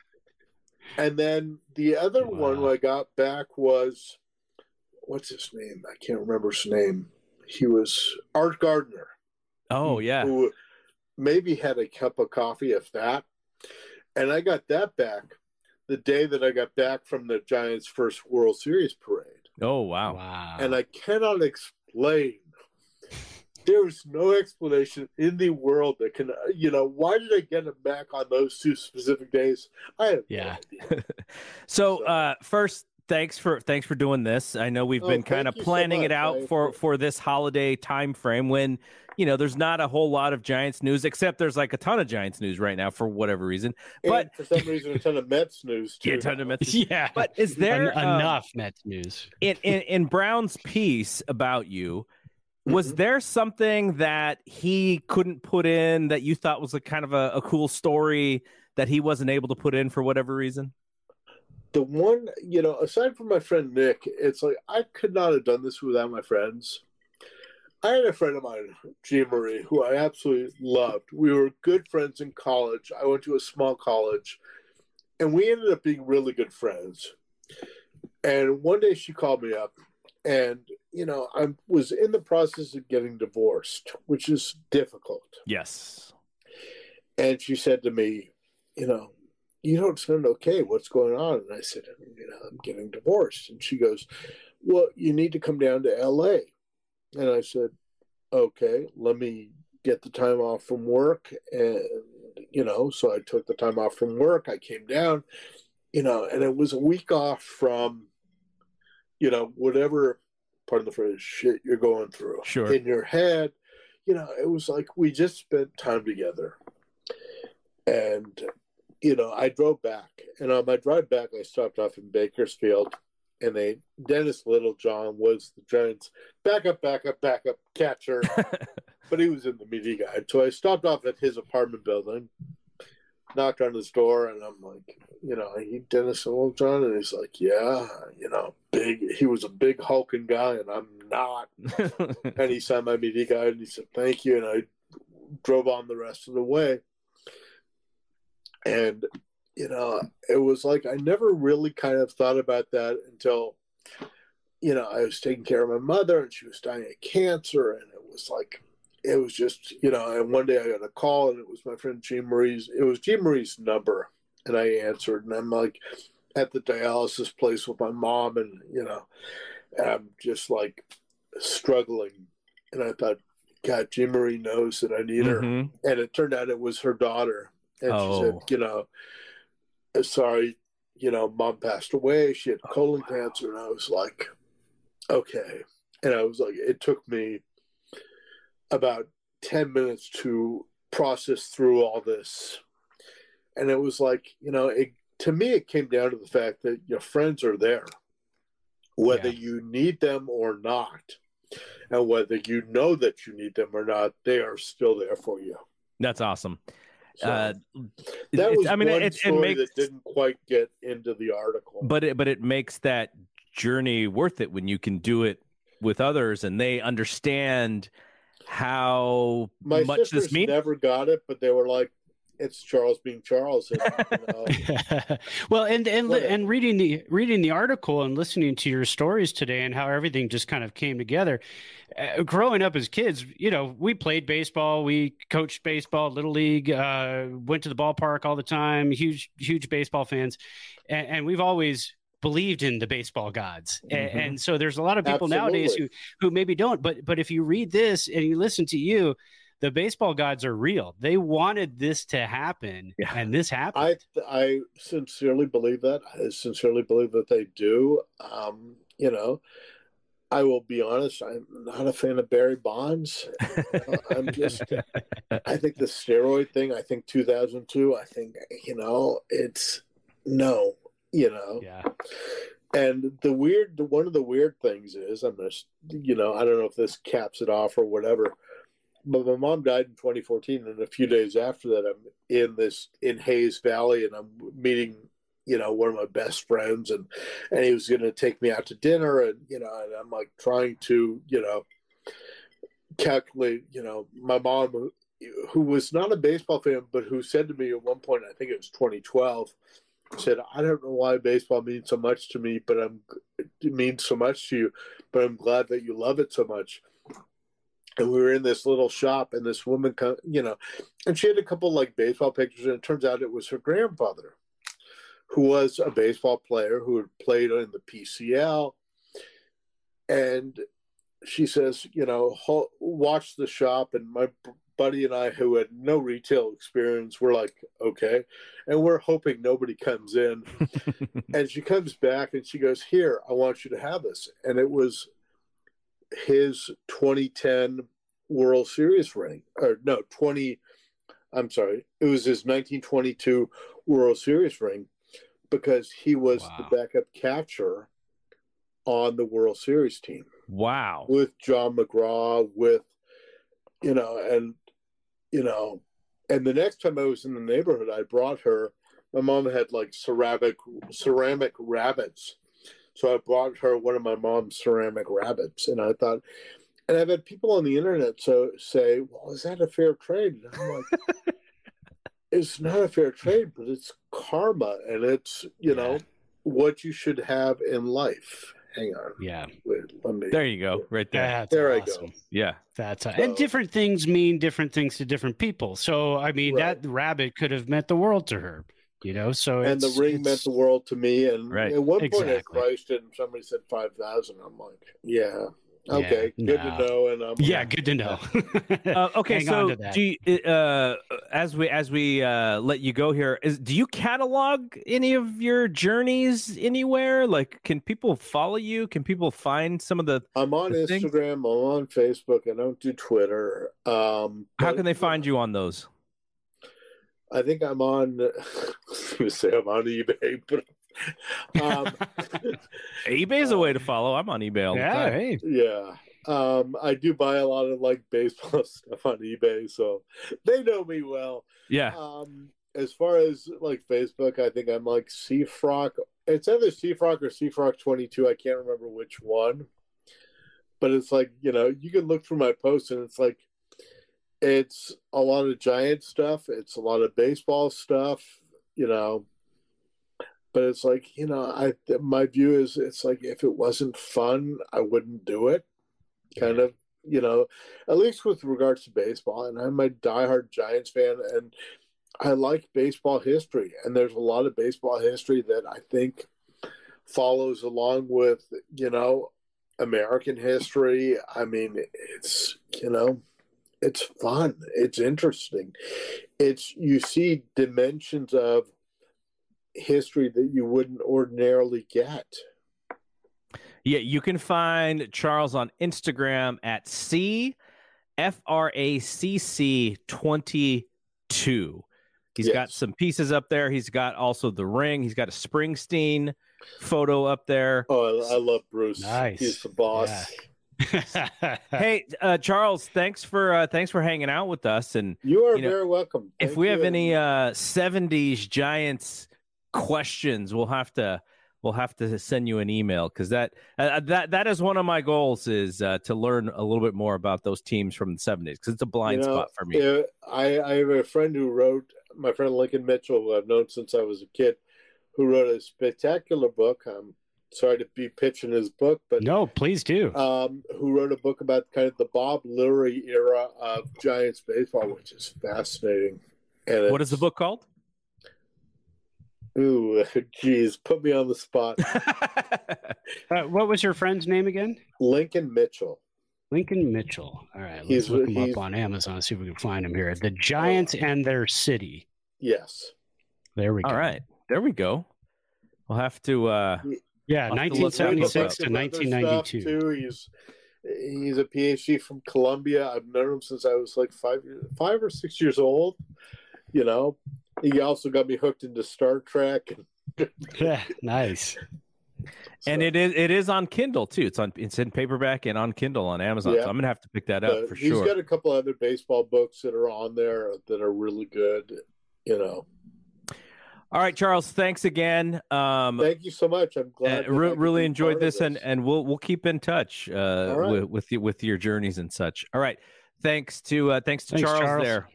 [SPEAKER 3] And then the other wow. one I got back was what's his name? I can't remember his name. He was Art Gardner.
[SPEAKER 2] Oh yeah.
[SPEAKER 3] Who maybe had a cup of coffee, if that. And I got that back the day that I got back from the Giants' first World Series parade.
[SPEAKER 2] Oh, wow.
[SPEAKER 4] Wow.
[SPEAKER 3] And I cannot explain. There's no explanation in the world that can, you know, why did I get it back on those two specific days? I have
[SPEAKER 2] yeah.
[SPEAKER 3] No
[SPEAKER 2] so, so, uh, first, thanks for thanks for doing this. I know we've oh, been kind of planning so much, it out for for this holiday time frame when you know there's not a whole lot of Giants news except there's like a ton of Giants news right now for whatever reason.
[SPEAKER 3] And
[SPEAKER 2] but
[SPEAKER 3] for some reason, a ton of Mets news too.
[SPEAKER 2] Yeah, a ton of Mets. yeah, but is there
[SPEAKER 4] En- um, enough Mets news
[SPEAKER 2] in, in in Brown's piece about you? Was mm-hmm. there something that he couldn't put in that you thought was a kind of a, a cool story that he wasn't able to put in for whatever reason?
[SPEAKER 3] The one, you know, aside from my friend Nick, it's like I could not have done this without my friends. I had a friend of mine, Jean Marie, who I absolutely loved. We were good friends in college. I went to a small college, and we ended up being really good friends. And one day she called me up, and you know, I was in the process of getting divorced, which is difficult.
[SPEAKER 2] Yes.
[SPEAKER 3] And she said to me, you know, you don't sound okay. What's going on? And I said, you know, I'm getting divorced. And she goes, well, you need to come down to LA. And I said, okay, let me get the time off from work. And, you know, so I took the time off from work. I came down, you know, and it was a week off from, you know, whatever, pardon the phrase, shit you're going through.
[SPEAKER 2] Sure.
[SPEAKER 3] In your head. You know, it was like we just spent time together. And you know, I drove back, and on my drive back, I stopped off in Bakersfield, and they Dennis Littlejohn was the Giants' backup, backup, backup catcher, but he was in the media guide. So I stopped off at his apartment building, knocked on his door, and I'm like, you know, he Dennis Littlejohn, and he's like, yeah, you know, big. He was a big hulking guy, and I'm not. and he signed my media guide, and he said, thank you, and I drove on the rest of the way and, you know, it was like I never really kind of thought about that until, you know, I was taking care of my mother and she was dying of cancer. And it was like, it was just, you know, and one day I got a call and it was my friend Jean Marie's, it was Jean Marie's number. And I answered and I'm like at the dialysis place with my mom and, you know, and I'm just like struggling. And I thought, God, Jean Marie knows that I need her. Mm-hmm. And it turned out it was her daughter and oh. she said, oh. you know, sorry, you know, mom passed away. She had oh, colon wow. cancer. And I was like, okay. And I was like, it took me about 10 minutes to process through all this. And it was like, you know, it, to me, it came down to the fact that your friends are there, whether yeah. you need them or not. And whether you know that you need them or not, they are still there for you.
[SPEAKER 2] That's awesome.
[SPEAKER 3] So uh, that was I mean, one it, story it makes, that didn't quite get into the article,
[SPEAKER 2] but it but it makes that journey worth it when you can do it with others and they understand how
[SPEAKER 3] My
[SPEAKER 2] much this means.
[SPEAKER 3] never got it, but they were like, "It's Charles being Charles." And, you know,
[SPEAKER 4] well, and and
[SPEAKER 3] Whatever.
[SPEAKER 4] and reading the reading the article and listening to your stories today and how everything just kind of came together. Uh, growing up as kids, you know, we played baseball, we coached baseball, little league, uh, went to the ballpark all the time. Huge, huge baseball fans, and, and we've always believed in the baseball gods. A-
[SPEAKER 2] Mhm.
[SPEAKER 4] And, so there's a lot of people nowadays who who maybe don't. But but if you read this and you listen to you. The baseball gods are real. They wanted this to happen,
[SPEAKER 2] Yeah.
[SPEAKER 4] and this happened.
[SPEAKER 3] I I sincerely believe that. I sincerely believe that they do. Um, you know, I will be honest. I'm not a fan of Barry Bonds. I'm just. I think the steroid thing. I think 2002. I think you know it's no. You know,
[SPEAKER 4] yeah.
[SPEAKER 3] and the weird, one of the weird things is, I'm just, you know, I don't know if this caps it off or whatever, but my mom died in 2014, and a few days after that, I'm in this in Hayes Valley, and I'm meeting, you know, one of my best friends, and and he was going to take me out to dinner, and you know, and I'm like trying to, you know, calculate, you know, my mom, who- was not a baseball fan, but who said to me at one point, I think it was 2012 said, I don't know why baseball means so much to me, but I'm it means so much to you, but I'm glad that you love it so much. And we were in this little shop, and this woman, co- you know, and she had a couple like baseball pictures, and it turns out it was her grandfather, who was a baseball player who had played in the PCL. And she says, you know, watch the shop, and my buddy and I, who had no retail experience, we're like, okay, and we're hoping nobody comes in. and she comes back and she goes, Here, I want you to have this. And it was his 2010 World Series ring, or no, 20, I'm sorry, it was his 1922 World Series ring because he was
[SPEAKER 4] Wow.
[SPEAKER 3] the backup catcher on the World Series team
[SPEAKER 2] wow.
[SPEAKER 3] with John McGraw, with you know, and you know, and the next time I was in the neighborhood, I brought her. My mom had like ceramic ceramic rabbits, so I brought her one of my mom's ceramic rabbits, and I thought, and I've had people on the internet so say, "Well, is that a fair trade?" And I'm like. It's not a fair trade, but it's karma, and it's you know what you should have in life. Hang on,
[SPEAKER 4] Yeah.
[SPEAKER 3] wait, let me.
[SPEAKER 2] There you go. Right there.
[SPEAKER 4] That's
[SPEAKER 3] There I go.
[SPEAKER 2] Yeah.
[SPEAKER 4] That's uh,
[SPEAKER 3] So-
[SPEAKER 4] and different things mean different things to different people. So I mean
[SPEAKER 3] Right.
[SPEAKER 4] that rabbit could have meant the world to her, you know. So
[SPEAKER 3] and the ring
[SPEAKER 4] it's-
[SPEAKER 3] meant the world to me. And
[SPEAKER 2] Right.
[SPEAKER 3] at one point I
[SPEAKER 4] Exactly.
[SPEAKER 3] priced it, and somebody said five thousand. I'm like, yeah, okay,
[SPEAKER 4] Yeah,
[SPEAKER 3] good
[SPEAKER 4] no.
[SPEAKER 3] to know. And I'm
[SPEAKER 4] Yeah,
[SPEAKER 3] like,
[SPEAKER 4] good to know.
[SPEAKER 2] Uh, okay,
[SPEAKER 4] Hang on
[SPEAKER 2] so
[SPEAKER 4] to that.
[SPEAKER 2] do you, uh, as we as we uh, let you go here, is do you catalog any of your journeys anywhere? Like, can people follow you? Can people find some of the?
[SPEAKER 3] I'm on
[SPEAKER 2] the thing-
[SPEAKER 3] Instagram. I'm on Facebook. I don't do Twitter. Um,
[SPEAKER 2] How
[SPEAKER 3] but,
[SPEAKER 2] can they find you on those?
[SPEAKER 3] I think I'm on. I say I'm on eBay, but um,
[SPEAKER 2] eBay's a way to follow. I'm on eBay all the
[SPEAKER 4] yeah,
[SPEAKER 2] time.
[SPEAKER 4] hey.
[SPEAKER 3] yeah. Um, I do buy a lot of like baseball stuff on eBay, so they know me well.
[SPEAKER 2] Yeah.
[SPEAKER 3] Um, as far as like Facebook, I think I'm like Seafrock. It's either Seafrock or Seafrock 22. I can't remember which one. But it's like, you know, you can look through my posts and it's like, it's a lot of giant stuff. It's a lot of baseball stuff, you know. But it's like, you know, I my view is it's like if it wasn't fun, I wouldn't do it. Kind of, you know, at least with regards to baseball. And I'm a diehard Giants fan, and I like baseball history. And there's a lot of baseball history that I think follows along with, you know, American history. I mean, it's, you know, it's fun. It's interesting. It's, you see dimensions of history that you wouldn't ordinarily get.
[SPEAKER 2] Yeah, you can find Charles on Instagram at C F R A C C 22. He's got some pieces up there. He's got also the ring. He's got a Springsteen photo up there.
[SPEAKER 3] Oh, I, I love Bruce.
[SPEAKER 4] Nice.
[SPEAKER 3] He's the boss.
[SPEAKER 4] Yeah.
[SPEAKER 2] Hey, uh, Charles, thanks for uh, thanks for hanging out with us. And
[SPEAKER 3] You are
[SPEAKER 2] You know,
[SPEAKER 3] very welcome.
[SPEAKER 2] if
[SPEAKER 3] Thank
[SPEAKER 2] we have
[SPEAKER 3] you.
[SPEAKER 2] any uh, '70s Giants questions, we'll have to we'll have to send you an email because that uh, that that is one of my goals is uh, to learn a little bit more about those teams from the 70s because it's a blind
[SPEAKER 3] You know,
[SPEAKER 2] spot for me.
[SPEAKER 3] I, I have a friend who wrote, my friend Lincoln Mitchell, who I've known since I was a kid, who wrote a spectacular book. I'm sorry to be pitching his book, but
[SPEAKER 4] no, please do.
[SPEAKER 3] um, who wrote a book about kind of the Bob Lurie era of Giants baseball, which is fascinating. And
[SPEAKER 2] What is the book called?
[SPEAKER 3] Ooh, geez, put me on the spot.
[SPEAKER 4] Uh, what was your friend's name again?
[SPEAKER 3] Lincoln Mitchell.
[SPEAKER 4] Lincoln Mitchell. All right, let's
[SPEAKER 3] He's-
[SPEAKER 4] look him up on Amazon. And see if we can find him here. The Giants and their city.
[SPEAKER 3] Yes.
[SPEAKER 4] There we go.
[SPEAKER 2] All right, there we go. We'll have to. uh
[SPEAKER 4] Yeah,
[SPEAKER 2] I'll have to look that up.
[SPEAKER 4] 1976 to 1992.
[SPEAKER 3] Too. He's he's a PhD from Columbia. I've known him since I was like five five or six years old. You know, he also got me hooked into Star Trek.
[SPEAKER 4] Yeah, nice.
[SPEAKER 2] And it is it is on Kindle too. It's on it's in paperback and on Kindle on Amazon.
[SPEAKER 3] Yeah.
[SPEAKER 2] So I'm gonna have to pick that up
[SPEAKER 3] But
[SPEAKER 2] for
[SPEAKER 3] he's
[SPEAKER 2] sure.
[SPEAKER 3] He's got a couple other baseball books that are on there that are really good. You know,
[SPEAKER 2] All right, Charles. Thanks again. Um,
[SPEAKER 3] thank you so much. I'm glad. that I
[SPEAKER 2] re- really enjoyed
[SPEAKER 3] part of
[SPEAKER 2] this, and and we'll we'll keep in touch uh,
[SPEAKER 3] right.
[SPEAKER 2] with with, you, with your journeys and such. All right. Thanks to uh, thanks to
[SPEAKER 4] Thanks,
[SPEAKER 2] Charles,
[SPEAKER 4] Charles.
[SPEAKER 2] there.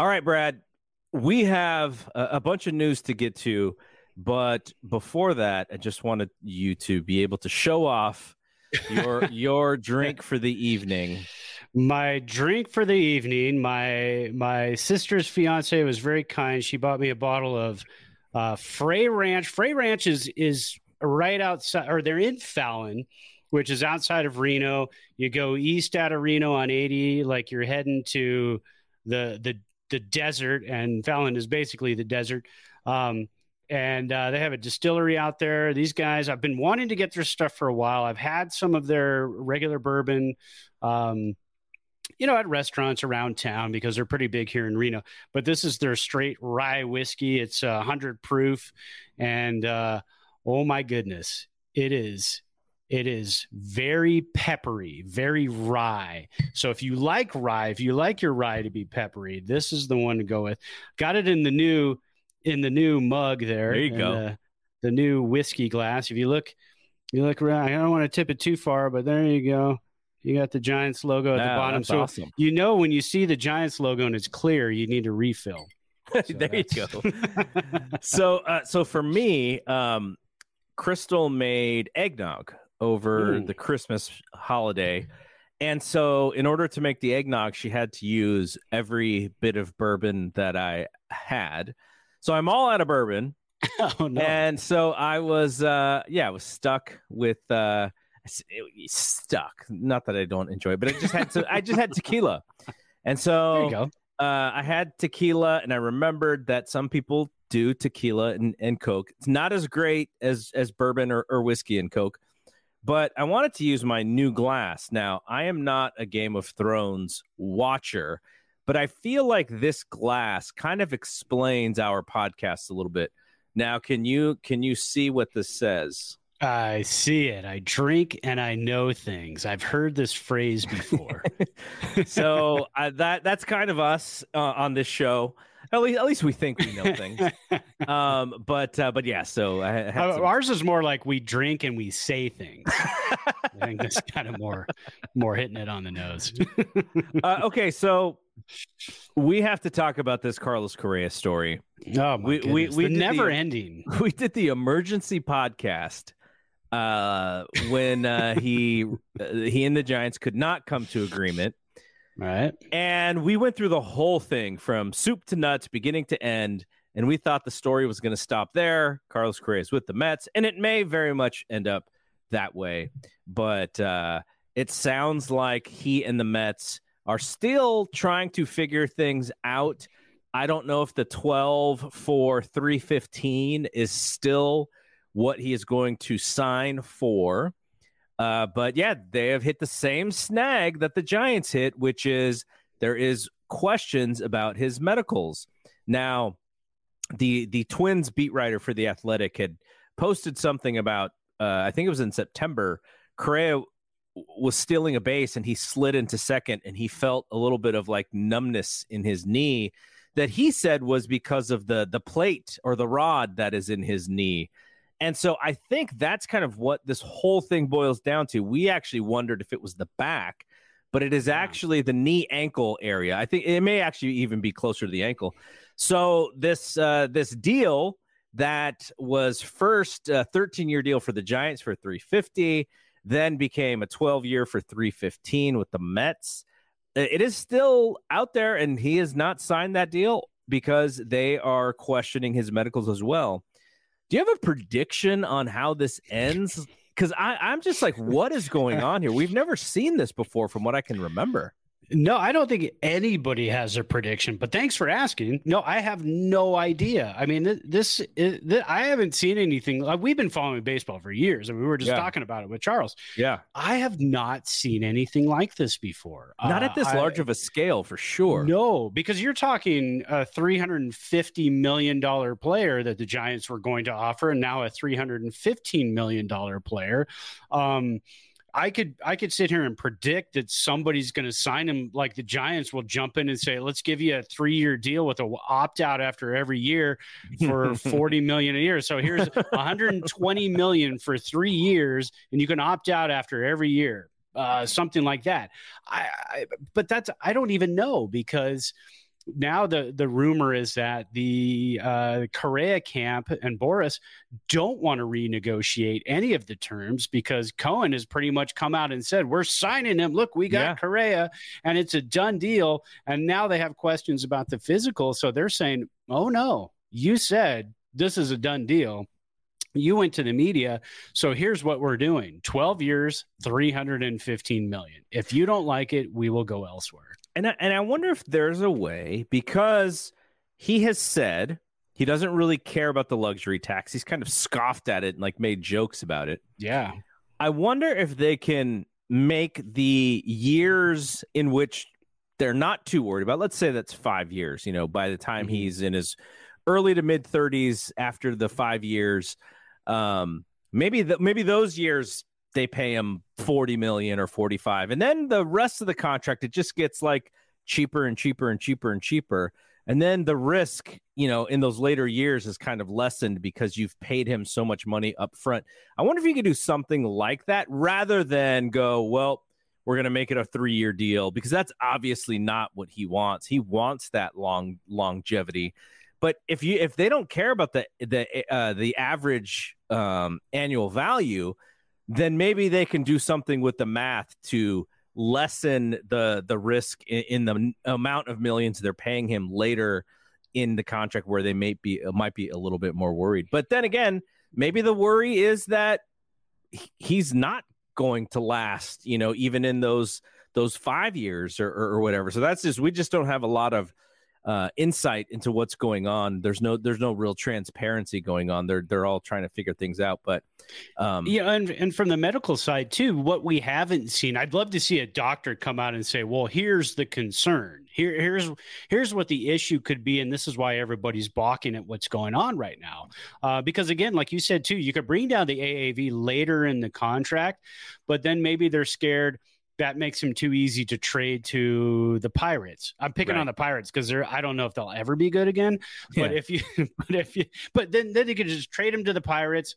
[SPEAKER 2] All right, Brad. We have a, a bunch of news to get to, but before that, I just wanted you to be able to show off your your drink for the evening.
[SPEAKER 4] My drink for the evening. My my sister's fiance was very kind. She bought me a bottle of uh, Frey Ranch. Frey Ranch is is right outside, or they're in Fallon, which is outside of Reno. You go east out of Reno on eighty, like you're heading to the the the desert, and Fallon is basically the desert. Um, and uh, they have a distillery out there. These guys, I've been wanting to get their stuff for a while. I've had some of their regular bourbon, um, you know, at restaurants around town because they're pretty big here in Reno. But this is their straight rye whiskey. It's a hundred proof, and uh, oh my goodness, it is. It is very peppery, very rye. So if you like rye, if you like your rye to be peppery, this is the one to go with. Got it in the new in the new mug there.
[SPEAKER 2] There you go.
[SPEAKER 4] The, the new whiskey glass. If you look, you look around. I don't want to tip it too far, but there you go. You got the Giants logo at the bottom. So
[SPEAKER 2] awesome.
[SPEAKER 4] you know when you see the Giants logo and it's clear, you need to refill. So
[SPEAKER 2] there you go. so uh, so for me um crystal made eggnog over
[SPEAKER 4] Ooh.
[SPEAKER 2] the christmas holiday and so in order to make the eggnog she had to use every bit of bourbon that i had so i'm all out of bourbon
[SPEAKER 4] oh no.
[SPEAKER 2] and so i was uh yeah i was stuck with uh stuck not that i don't enjoy it but i just had to i just had tequila and so
[SPEAKER 4] there you go.
[SPEAKER 2] uh, I had tequila, and I remembered that some people do tequila and, and Coke. It's not as great as as bourbon or, or whiskey and Coke, but I wanted to use my new glass. Now, I am not a Game of Thrones watcher, but I feel like this glass kind of explains our podcast a little bit. Now, can you can you see what this says?
[SPEAKER 4] I see it. I drink and I know things. I've heard this phrase before.
[SPEAKER 2] so uh, that that's kind of us uh, on this show. At least, at least we think we know things. um, but uh, but yeah. So I
[SPEAKER 4] Uh,
[SPEAKER 2] some-
[SPEAKER 4] Ours is more like we drink and we say things. I think that's kind of more more hitting it on the nose.
[SPEAKER 2] uh, okay, so we have to talk about this Carlos Correa story.
[SPEAKER 4] Oh my
[SPEAKER 2] We- we-
[SPEAKER 4] goodness.
[SPEAKER 2] we
[SPEAKER 4] the
[SPEAKER 2] did the-
[SPEAKER 4] never ending.
[SPEAKER 2] We did the emergency podcast uh, when uh, he uh, he and the Giants could not come to agreement.
[SPEAKER 4] Right.
[SPEAKER 2] And we went through the whole thing from soup to nuts, beginning to end. And we thought the story was going to stop there. Carlos Correa is with the Mets, and it may very much end up that way. But uh, it sounds like he and the Mets are still trying to figure things out. I don't know if the 12 for 315 is still what he is going to sign for. Uh, but yeah, they have hit the same snag that the Giants hit, which is there is questions about his medicals. Now, the the Twins beat writer for the Athletic had posted something about uh, I think it was in September. Correa was stealing a base and he slid into second and he felt a little bit of like numbness in his knee that he said was because of the the plate or the rod that is in his knee And so I think that's kind of what this whole thing boils down to. We actually wondered if it was the back, but it is actually the knee ankle area. I think it may actually even be closer to the ankle. So this uh, this deal that was first a 13 year deal for the Giants for 350, then became a 12 year for 315 with the Mets. It is still out there, and he has not signed that deal because they are questioning his medicals as well. Do you have a prediction on how this ends? Because I'm just like, what is going on here? We've never seen this before, from what I can remember.
[SPEAKER 4] No, I don't think anybody has a prediction, but thanks for asking. No, I have no idea. I mean, this, is, this I haven't seen anything. Like, we've been following baseball for years, and we were just
[SPEAKER 2] Yeah.
[SPEAKER 4] talking about it with Charles.
[SPEAKER 2] Yeah.
[SPEAKER 4] I have not seen anything like this before.
[SPEAKER 2] Not
[SPEAKER 4] Uh,
[SPEAKER 2] at this
[SPEAKER 4] I-
[SPEAKER 2] large of a scale, for sure.
[SPEAKER 4] No, because you're talking a $350 million player that the Giants were going to offer, and now a $315 million player. Um, I could I could sit here and predict that somebody's going to sign him. Like the Giants will jump in and say, "Let's give you a three year deal with a opt out after every year for forty million a year." So here's one hundred and twenty million for three years, and you can opt out after every year, uh, something like that. I, I but that's I don't even know because now the the rumor is that the uh, Correa camp and Boras don't want to renegotiate any of the terms because Cohen has pretty much come out and said we're signing him. Look, we got
[SPEAKER 2] Yeah.
[SPEAKER 4] Correa, and it's a done deal. And now they have questions about the physical, so they're saying, "Oh no, you said this is a done deal." You went to the media, so here's what we're doing: twelve years, three hundred and fifteen million. If you don't like it, we will go elsewhere.
[SPEAKER 2] And I, and I wonder if there's a way because he has said he doesn't really care about the luxury tax. He's kind of scoffed at it and like made jokes about it.
[SPEAKER 4] Yeah.
[SPEAKER 2] I wonder if they can make the years in which they're not too worried about. Let's say that's five years. You know, by the time
[SPEAKER 4] Mhm.
[SPEAKER 2] he's in his early to mid thirties, after the five years, um, maybe the, maybe those years they pay him forty million or forty five, and then the rest of the contract it just gets like cheaper and cheaper and cheaper and cheaper. And then the risk, you know, in those later years is kind of lessened because you've paid him so much money up front. I wonder if you could do something like that rather than go, well, we're going to make it a three year deal because that's obviously not what he wants. He wants that long longevity. But if you if they don't care about the the uh, the average um, annual value, then maybe they can do something with the math to lessen the the risk in, in the amount of millions they're paying him later in the contract where they may be uh, might be a little bit more worried. But then again, maybe the worry is that he's not going to last, you know, even in those those five years or, or, or whatever. So that's just we just don't have a lot of uh, insight into what's going on. There's no there's no real transparency going on. They're they're all trying to figure things out. But um,
[SPEAKER 4] Yeah, and, and from the medical side too, what we haven't seen, I'd love to see a doctor come out and say, "Well, here's the concern. Here, here's here's what the issue could be, and this is why everybody's balking at what's going on right now." Uh, because again, like you said too, you could bring down the AAV later in the contract, but then maybe they're scared that makes him too easy to trade to the Pirates. I'm picking
[SPEAKER 2] Right.
[SPEAKER 4] on the Pirates because they're I don't know if they'll ever be good again. But
[SPEAKER 2] Yeah.
[SPEAKER 4] if you but if you but then then you could just trade him to the Pirates.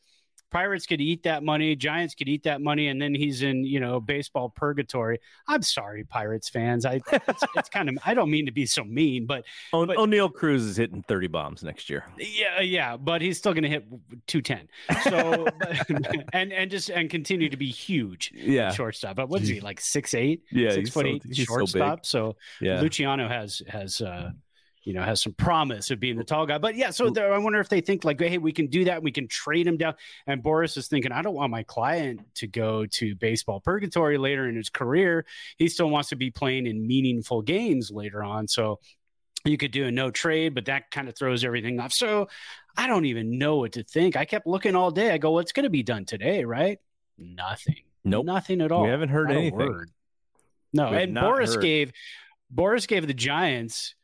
[SPEAKER 4] Pirates could eat that money, Giants could eat that money, and then he's in, you know, baseball purgatory. I'm sorry, Pirates fans. I it's, it's kind of I don't mean to be so mean, but
[SPEAKER 2] O-
[SPEAKER 4] but-
[SPEAKER 2] Oneil Cruz is hitting 30 bombs next year.
[SPEAKER 4] yeah, yeah, but he's still going to hit 210. So but- and and just and continue to be huge
[SPEAKER 2] Yeah.
[SPEAKER 4] shortstop. But what's he like six eight?
[SPEAKER 2] Yeah,
[SPEAKER 4] six foot
[SPEAKER 2] so-
[SPEAKER 4] eight
[SPEAKER 2] he's so
[SPEAKER 4] shortstop. So,
[SPEAKER 2] Yeah.
[SPEAKER 4] Luciano has has uh you know has some promise of being the tall guy. But yeah, so I wonder if they think like, hey, we can do that. We can trade him down. And Boras is thinking, I don't want my client to go to baseball purgatory later in his career. He still wants to be playing in meaningful games later on. So you could do a no trade, but that kind of throws everything off. So I don't even know what to think. I kept looking all day. I go, what's going to be done today, right? Nothing.
[SPEAKER 2] Nope.
[SPEAKER 4] Nothing at all.
[SPEAKER 2] We haven't heard
[SPEAKER 4] Not a
[SPEAKER 2] anything.
[SPEAKER 4] word. No, and Boras
[SPEAKER 2] heard.
[SPEAKER 4] gave Boras gave the Giants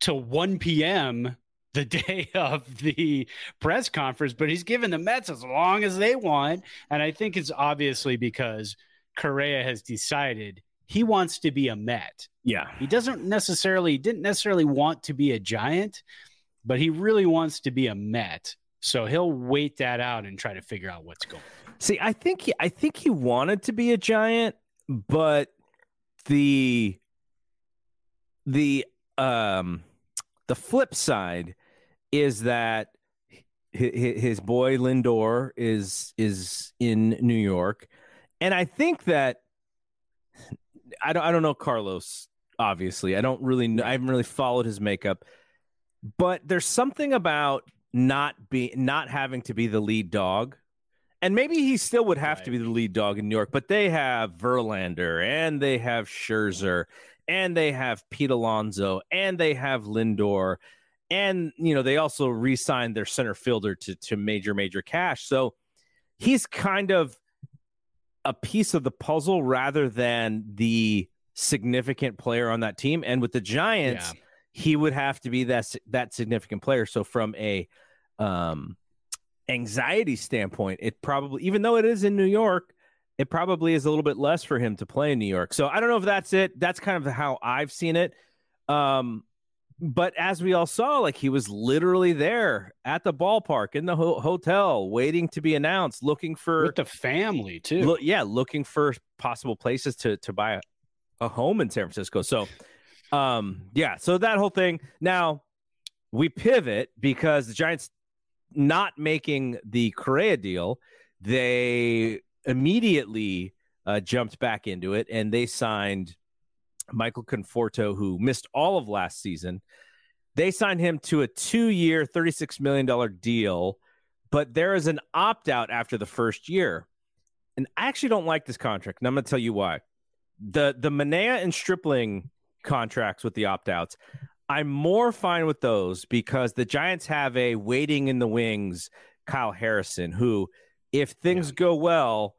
[SPEAKER 4] till 1 p.m. the day of the press conference, but he's given the Mets as long as they want. And I think it's obviously because Correa has decided he wants to be a Met.
[SPEAKER 2] Yeah.
[SPEAKER 4] He doesn't necessarily didn't necessarily want to be a Giant, but he really wants to be a Met. So he'll wait that out and try to figure out what's going. on.
[SPEAKER 2] See, I think he, I think he wanted to be a giant, but the the um the flip side is that his, boy Lindor is is in New York, and I think that I don't I don't know Carlos. Obviously, I don't really know, I haven't really followed his makeup, but there's something about not be not having to be the lead dog. And maybe he still would have right. to be the lead dog in New York, but they have Verlander and they have Scherzer and they have Pete Alonso and they have Lindor and you know they also re-signed their center fielder to to major major cash. So he's kind of a piece of the puzzle rather than the significant player on that team. And with the Giants, yeah. he would have to be that that significant player. So from a um, anxiety standpoint, it probably even though it is in New York, it probably is a little bit less for him to play in New York. So I don't know if that's it. That's kind of how I've seen it. Um, but as we all saw, like he was literally there at the ballpark in the ho- hotel, waiting to be announced, looking for
[SPEAKER 4] with the family too.
[SPEAKER 2] Lo- yeah, looking for possible places to to buy a, a home in San Francisco. So, um, yeah, so that whole thing. Now we pivot because the Giants not making the Correa deal, they immediately uh, jumped back into it and they signed Michael Conforto, who missed all of last season. They signed him to a two year, $36 million deal, but there is an opt out after the first year. And I actually don't like this contract, and I'm going to tell you why. The the Manaea and Stripling contracts with the opt outs, I'm more fine with those because the Giants have a waiting in the wings Kyle Harrison, who, if things yeah. go well,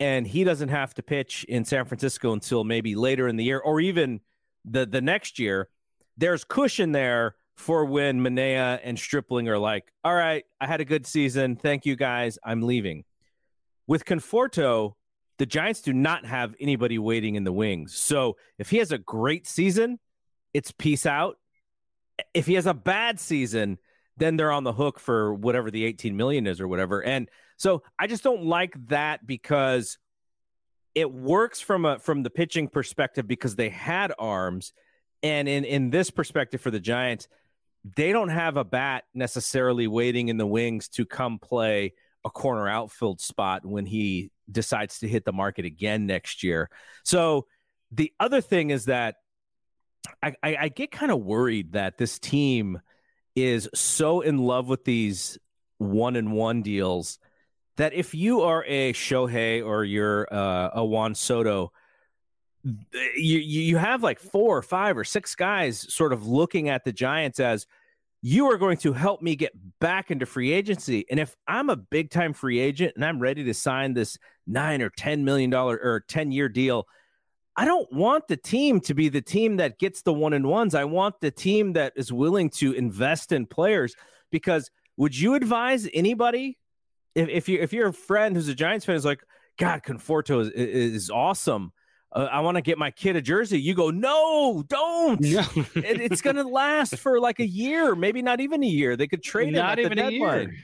[SPEAKER 2] and he doesn't have to pitch in San Francisco until maybe later in the year or even the the next year. There's cushion there for when Manaea and Stripling are like, "All right, I had a good season. Thank you guys. I'm leaving." With Conforto, the Giants do not have anybody waiting in the wings. So if he has a great season, it's peace out. If he has a bad season, then they're on the hook for whatever the 18 million is or whatever. And so I just don't like that because it works from a from the pitching perspective because they had arms, and in in this perspective for the Giants, they don't have a bat necessarily waiting in the wings to come play a corner outfield spot when he decides to hit the market again next year. So the other thing is that I, I, I get kind of worried that this team is so in love with these one and one deals that if you are a Shohei or you're uh, a Juan Soto, you you have like four or five or six guys sort of looking at the Giants as you are going to help me get back into free agency. And if I'm a big time free agent and I'm ready to sign this nine or ten million dollar or ten year deal, I don't want the team to be the team that gets the one and ones. I want the team that is willing to invest in players because would you advise anybody if, if you if you're a friend who's a Giants fan is like, God, Conforto is, is awesome. Uh, I want to get my kid a jersey. You go, no, don't. It, it's going to last for like a year, maybe not even a year. They could trade it, not even a year.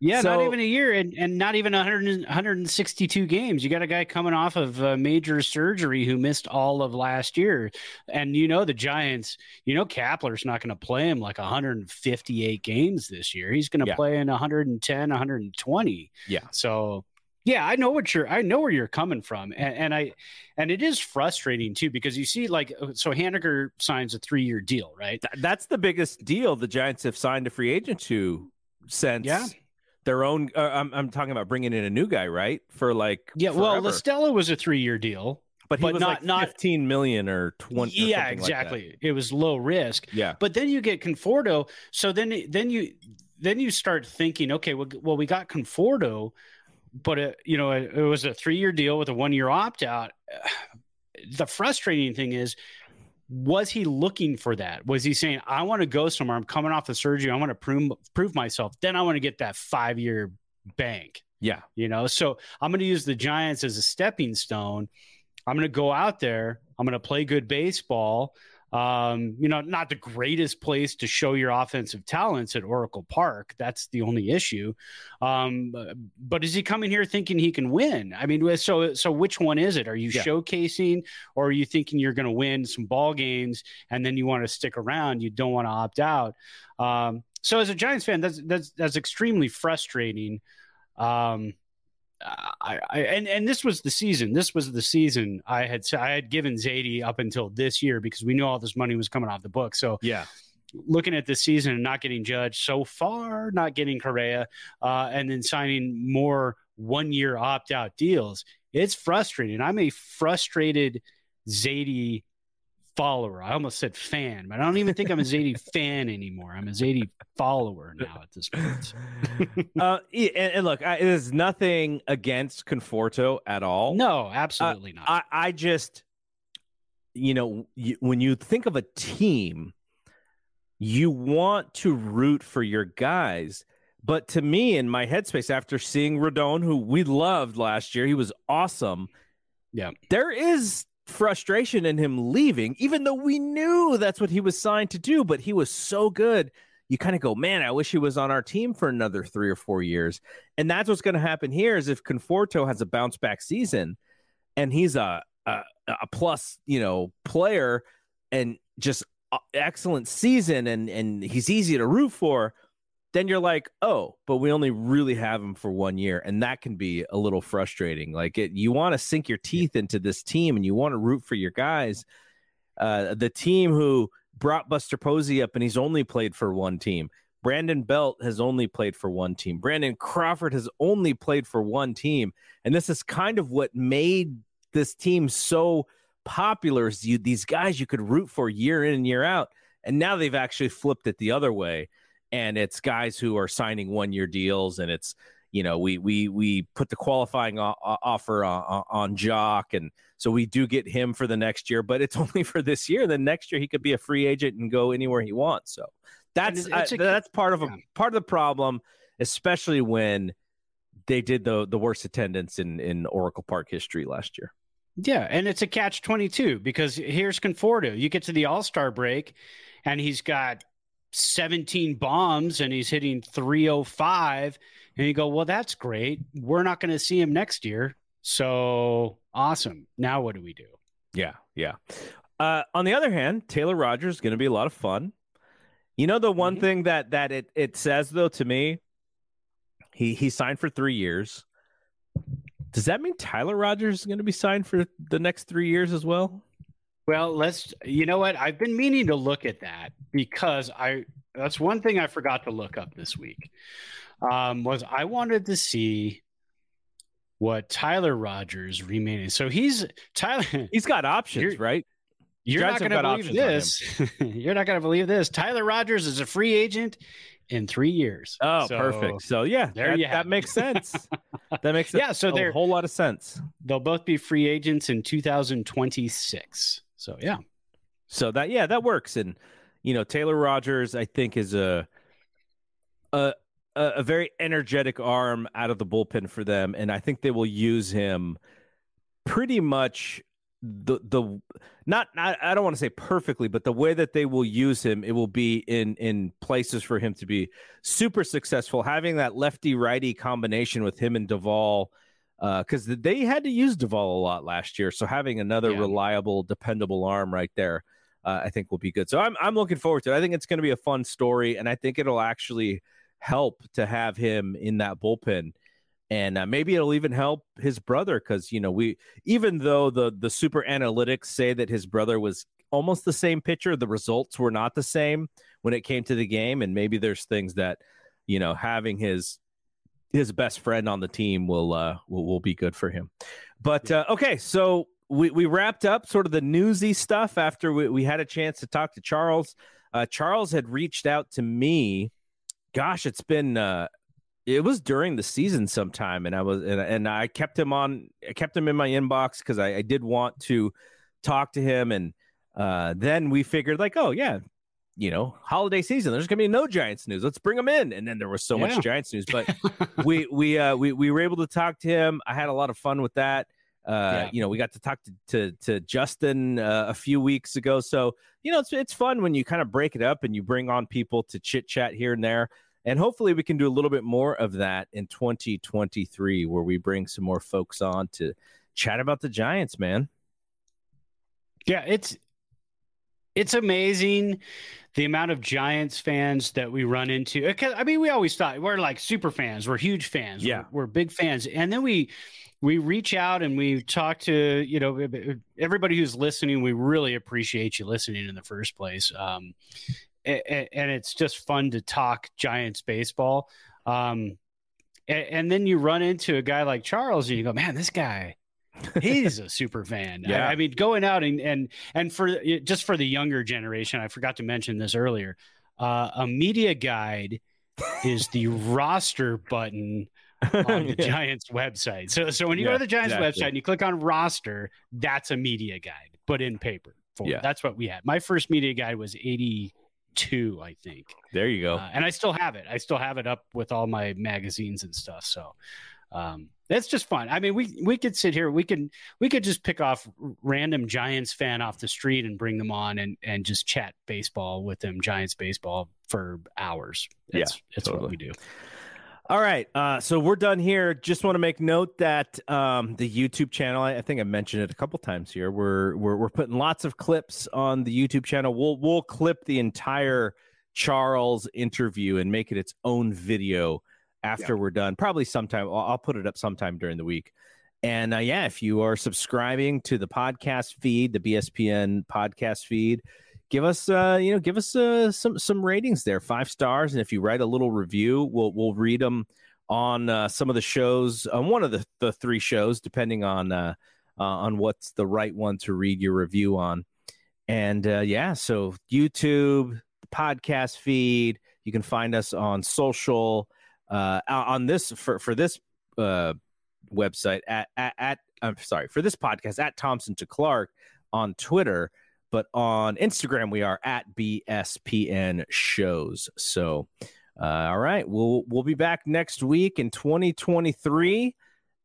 [SPEAKER 4] Yeah, so, not even a year, and, and not even 100, 162 games. You got a guy coming off of a major surgery who missed all of last year, and you know the Giants. You know Kapler's not going to play him like 158 games this year. He's going to yeah. play in 110, 120.
[SPEAKER 2] Yeah.
[SPEAKER 4] So yeah, I know what you're. I know where you're coming from, and, and, I, and it is frustrating too because you see, like, so Haniger signs a three year deal, right?
[SPEAKER 2] Th- that's the biggest deal the Giants have signed a free agent to since yeah their own. Uh, I'm, I'm talking about bringing in a new guy, right? For like
[SPEAKER 4] yeah.
[SPEAKER 2] Forever.
[SPEAKER 4] Well, La Stella was a three year deal,
[SPEAKER 2] but he but was not like not 15 million or 20.
[SPEAKER 4] Yeah, exactly.
[SPEAKER 2] Like
[SPEAKER 4] it was low risk.
[SPEAKER 2] Yeah.
[SPEAKER 4] But then you get Conforto. So then then you then you start thinking, okay, well, well we got Conforto, but it, you know it, it was a three year deal with a one year opt out. The frustrating thing is was he looking for that? Was he saying, I want to go somewhere? I'm coming off the surgery. I want to prove prove myself. Then I want to get that five year bank.
[SPEAKER 2] Yeah.
[SPEAKER 4] You know, so I'm going to use the Giants as a stepping stone. I'm going to go out there. I'm going to play good baseball. Um, you know, not the greatest place to show your offensive talents at Oracle Park. That's the only issue. Um, but is he coming here thinking he can win? I mean, so so which one is it? Are you yeah. showcasing, or are you thinking you're going to win some ball games and then you want to stick around? You don't want to opt out. Um, so as a Giants fan, that's that's that's extremely frustrating. Um, I, I, and and this was the season. This was the season I had I had given Zaidi up until this year because we knew all this money was coming off the book. So
[SPEAKER 2] yeah,
[SPEAKER 4] looking at this season and not getting judged so far, not getting Correa, uh, and then signing more one year opt out deals, it's frustrating. I'm a frustrated Zaidi follower. I almost said fan, but I don't even think I'm a Zaidi fan anymore. I'm a Zaidi follower now at this point.
[SPEAKER 2] uh, and, and, look, I, there's nothing against Conforto at all.
[SPEAKER 4] No, absolutely uh, not.
[SPEAKER 2] I, I, just, you know, you, when you think of a team, you want to root for your guys. But to me, in my headspace, after seeing Rodon, who we loved last year, he was awesome.
[SPEAKER 4] Yeah.
[SPEAKER 2] There is frustration in him leaving, even though we knew that's what he was signed to do, but he was so good. You kind of go, man, I wish he was on our team for another three or four years. And that's what's going to happen here is if Conforto has a bounce back season and he's a, a, a plus, you know, player and just uh, excellent season and, and he's easy to root for – then you're like, oh, but we only really have him for one year, and that can be a little frustrating. Like it, you want to sink your teeth into this team, and you want to root for your guys. Uh, the team who brought Buster Posey up, and he's only played for one team. Brandon Belt has only played for one team. Brandon Crawford has only played for one team, and this is kind of what made this team so popular. Is you these guys you could root for year in and year out, and now they've actually flipped it the other way and it's guys who are signing one year deals and it's you know we we we put the qualifying o- offer on, on Joc and so we do get him for the next year but it's only for this year. Then next year he could be a free agent and go anywhere he wants. So that's it's, it's uh, a, that's part of a part of the problem especially when they did the the worst attendance in in Oracle Park history last year.
[SPEAKER 4] Yeah and it's a catch 22 because here's Conforto. You get to the all-star break and he's got 17 bombs and he's hitting 305 and you go well that's great. We're not going to see him next year. So awesome. Now what do we do?
[SPEAKER 2] Yeah yeah. Uh, on the other hand taylor rogers is going to be a lot of fun. You know the one mm-hmm. thing that that it, it says though to me? He he signed for three years. Does that mean tyler rogers is going to be signed for the next three years as well
[SPEAKER 4] well, let's. You know what? I've been meaning to look at that because I. That's one thing I forgot to look up this week. Um, was I wanted to see what Tyler Rogers remaining. So he's Tyler.
[SPEAKER 2] He's got options, right?
[SPEAKER 4] You're not going to believe this. you're not going to believe this. Tyler Rogers is a free agent in three years.
[SPEAKER 2] Oh, so, perfect. So yeah, there that, you that makes sense. that makes
[SPEAKER 4] yeah. So
[SPEAKER 2] a whole lot of sense.
[SPEAKER 4] They'll both be free agents in 2026. So yeah.
[SPEAKER 2] So that yeah, that works. And you know, Taylor Rogers, I think, is a a a very energetic arm out of the bullpen for them, and I think they will use him pretty much the the not I don't want to say perfectly, but the way that they will use him, it will be in in places for him to be super successful. Having that lefty righty combination with him and Doval because uh, they had to use Doval a lot last year. So having another yeah. reliable, dependable arm right there, uh, I think will be good. So I'm I'm looking forward to it. I think it's going to be a fun story, and I think it'll actually help to have him in that bullpen. And uh, maybe it'll even help his brother because you know we even though the the super analytics say that his brother was almost the same pitcher, the results were not the same when it came to the game, and maybe there's things that you know having his his best friend on the team will uh will, will be good for him. But uh, okay, so we, we wrapped up sort of the newsy stuff after we, we had a chance to talk to Charles. Uh, Charles had reached out to me. Gosh, it's been uh, it was during the season sometime, and I was and, and I kept him on. I kept him in my inbox because I, I, did want to talk to him, and uh, then we figured like, oh yeah, you know, holiday season. There's going to be no Giants news. Let's bring them in. And then there was so yeah. much Giants news, but we we uh we we were able to talk to him. I had a lot of fun with that. Uh,
[SPEAKER 4] Yeah.
[SPEAKER 2] You know, we got to talk to to, to Justin uh, a few weeks ago. So you know, it's it's fun when you kind of break it up and you bring on people to chit chat here and there. And hopefully, we can do a little bit more of that in 2023, where we bring some more folks on to chat about the Giants, man.
[SPEAKER 4] Yeah, it's it's amazing the amount of Giants fans that we run into. I mean, we always thought we're like super fans, we're huge fans,
[SPEAKER 2] Yeah.
[SPEAKER 4] we're, we're big fans, and then we we reach out and we talk to you know everybody who's listening. We really appreciate you listening in the first place, um, and, and it's just fun to talk Giants baseball. Um, and, and then you run into a guy like Charles, and you go, "Man, this guy." He's a super fan. I-
[SPEAKER 2] Yeah.
[SPEAKER 4] I, mean, going out and and and for just for the younger generation, I forgot to mention this earlier. Uh, a media guide is the roster button on the
[SPEAKER 2] Yeah.
[SPEAKER 4] Giants website. So so when you go to the Giants
[SPEAKER 2] exactly.
[SPEAKER 4] website and you click on roster, that's a media guide, but in paper. form.
[SPEAKER 2] Yeah.
[SPEAKER 4] that's what we had. My first media guide was eighty two, I think.
[SPEAKER 2] There you go.
[SPEAKER 4] Uh, and I still have it. I still have it up with all my magazines and stuff. So um, that's just fun. I mean, we we could sit here. We can we could just pick off random Giants fan off the street and bring them on and and just chat baseball with them, Giants baseball for hours. That's,
[SPEAKER 2] Yeah,
[SPEAKER 4] that's
[SPEAKER 2] totally.
[SPEAKER 4] what we do.
[SPEAKER 2] All right. Uh, so we're done here. Just want to make note that um, the YouTube channel, I, I think I mentioned it a couple times here. We're, we're we're putting lots of clips on the YouTube channel. We'll we'll clip the entire Charles interview and make it its own video after we're done. Probably sometime. I'll, I'll put it up sometime during the week. And uh, yeah, if you are subscribing to the podcast feed, the BSPN podcast feed, give us uh you know give us uh, some some ratings there five stars and if you write a little review we'll we'll read them on uh, some of the shows on one of the, the three shows depending on uh, uh on what's the right one to read your review on and uh yeah so youtube podcast feed you can find us on social uh on this for for this uh website at at, at i'm sorry for this podcast at thompson to clark on twitter but on Instagram we are at BSPN shows. So, uh, all right, we'll we'll be back next week in 2023.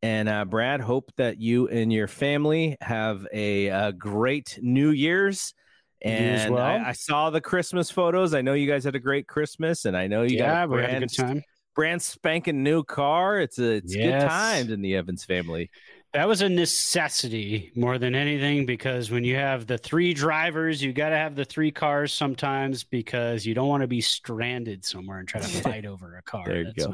[SPEAKER 2] And uh, Brad, hope that you and your family have a, uh great New Year's. And
[SPEAKER 4] well.
[SPEAKER 2] I, I saw the Christmas photos. I know you guys had a great Christmas, and I know you
[SPEAKER 4] yeah,
[SPEAKER 2] got
[SPEAKER 4] we
[SPEAKER 2] a
[SPEAKER 4] had a good time.
[SPEAKER 2] Brand spanking new car. It's a it's good
[SPEAKER 4] Yes.
[SPEAKER 2] times in the Evans family.
[SPEAKER 4] That was a necessity more than anything because when you have the three drivers, you got to have the three cars sometimes because you don't want to be stranded somewhere and try to fight over a car.
[SPEAKER 2] There you
[SPEAKER 4] That's
[SPEAKER 2] go.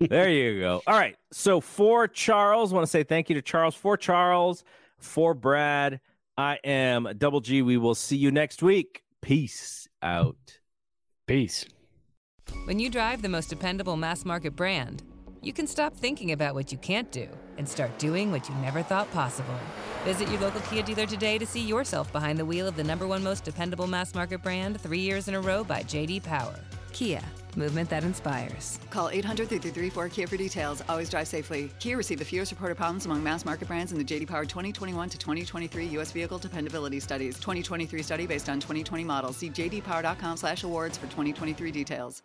[SPEAKER 2] there you go. All right. So for Charles, want to say thank you to Charles. For Charles, for Brad, I am Double G. We will see you next week. Peace out.
[SPEAKER 4] Peace.
[SPEAKER 8] When you drive the most dependable mass market brand, you can stop thinking about what you can't do and start doing what you never thought possible. Visit your local Kia dealer today to see yourself behind the wheel of the number one most dependable mass market brand three years in a row by JD Power. Kia, movement that inspires.
[SPEAKER 9] Call 800 334 Kia for details. Always drive safely. Kia received the fewest reported problems among mass market brands in the JD Power 2021 to 2023 U.S. Vehicle Dependability Studies. 2023 study based on 2020 models. See jdpower.com slash awards for 2023 details.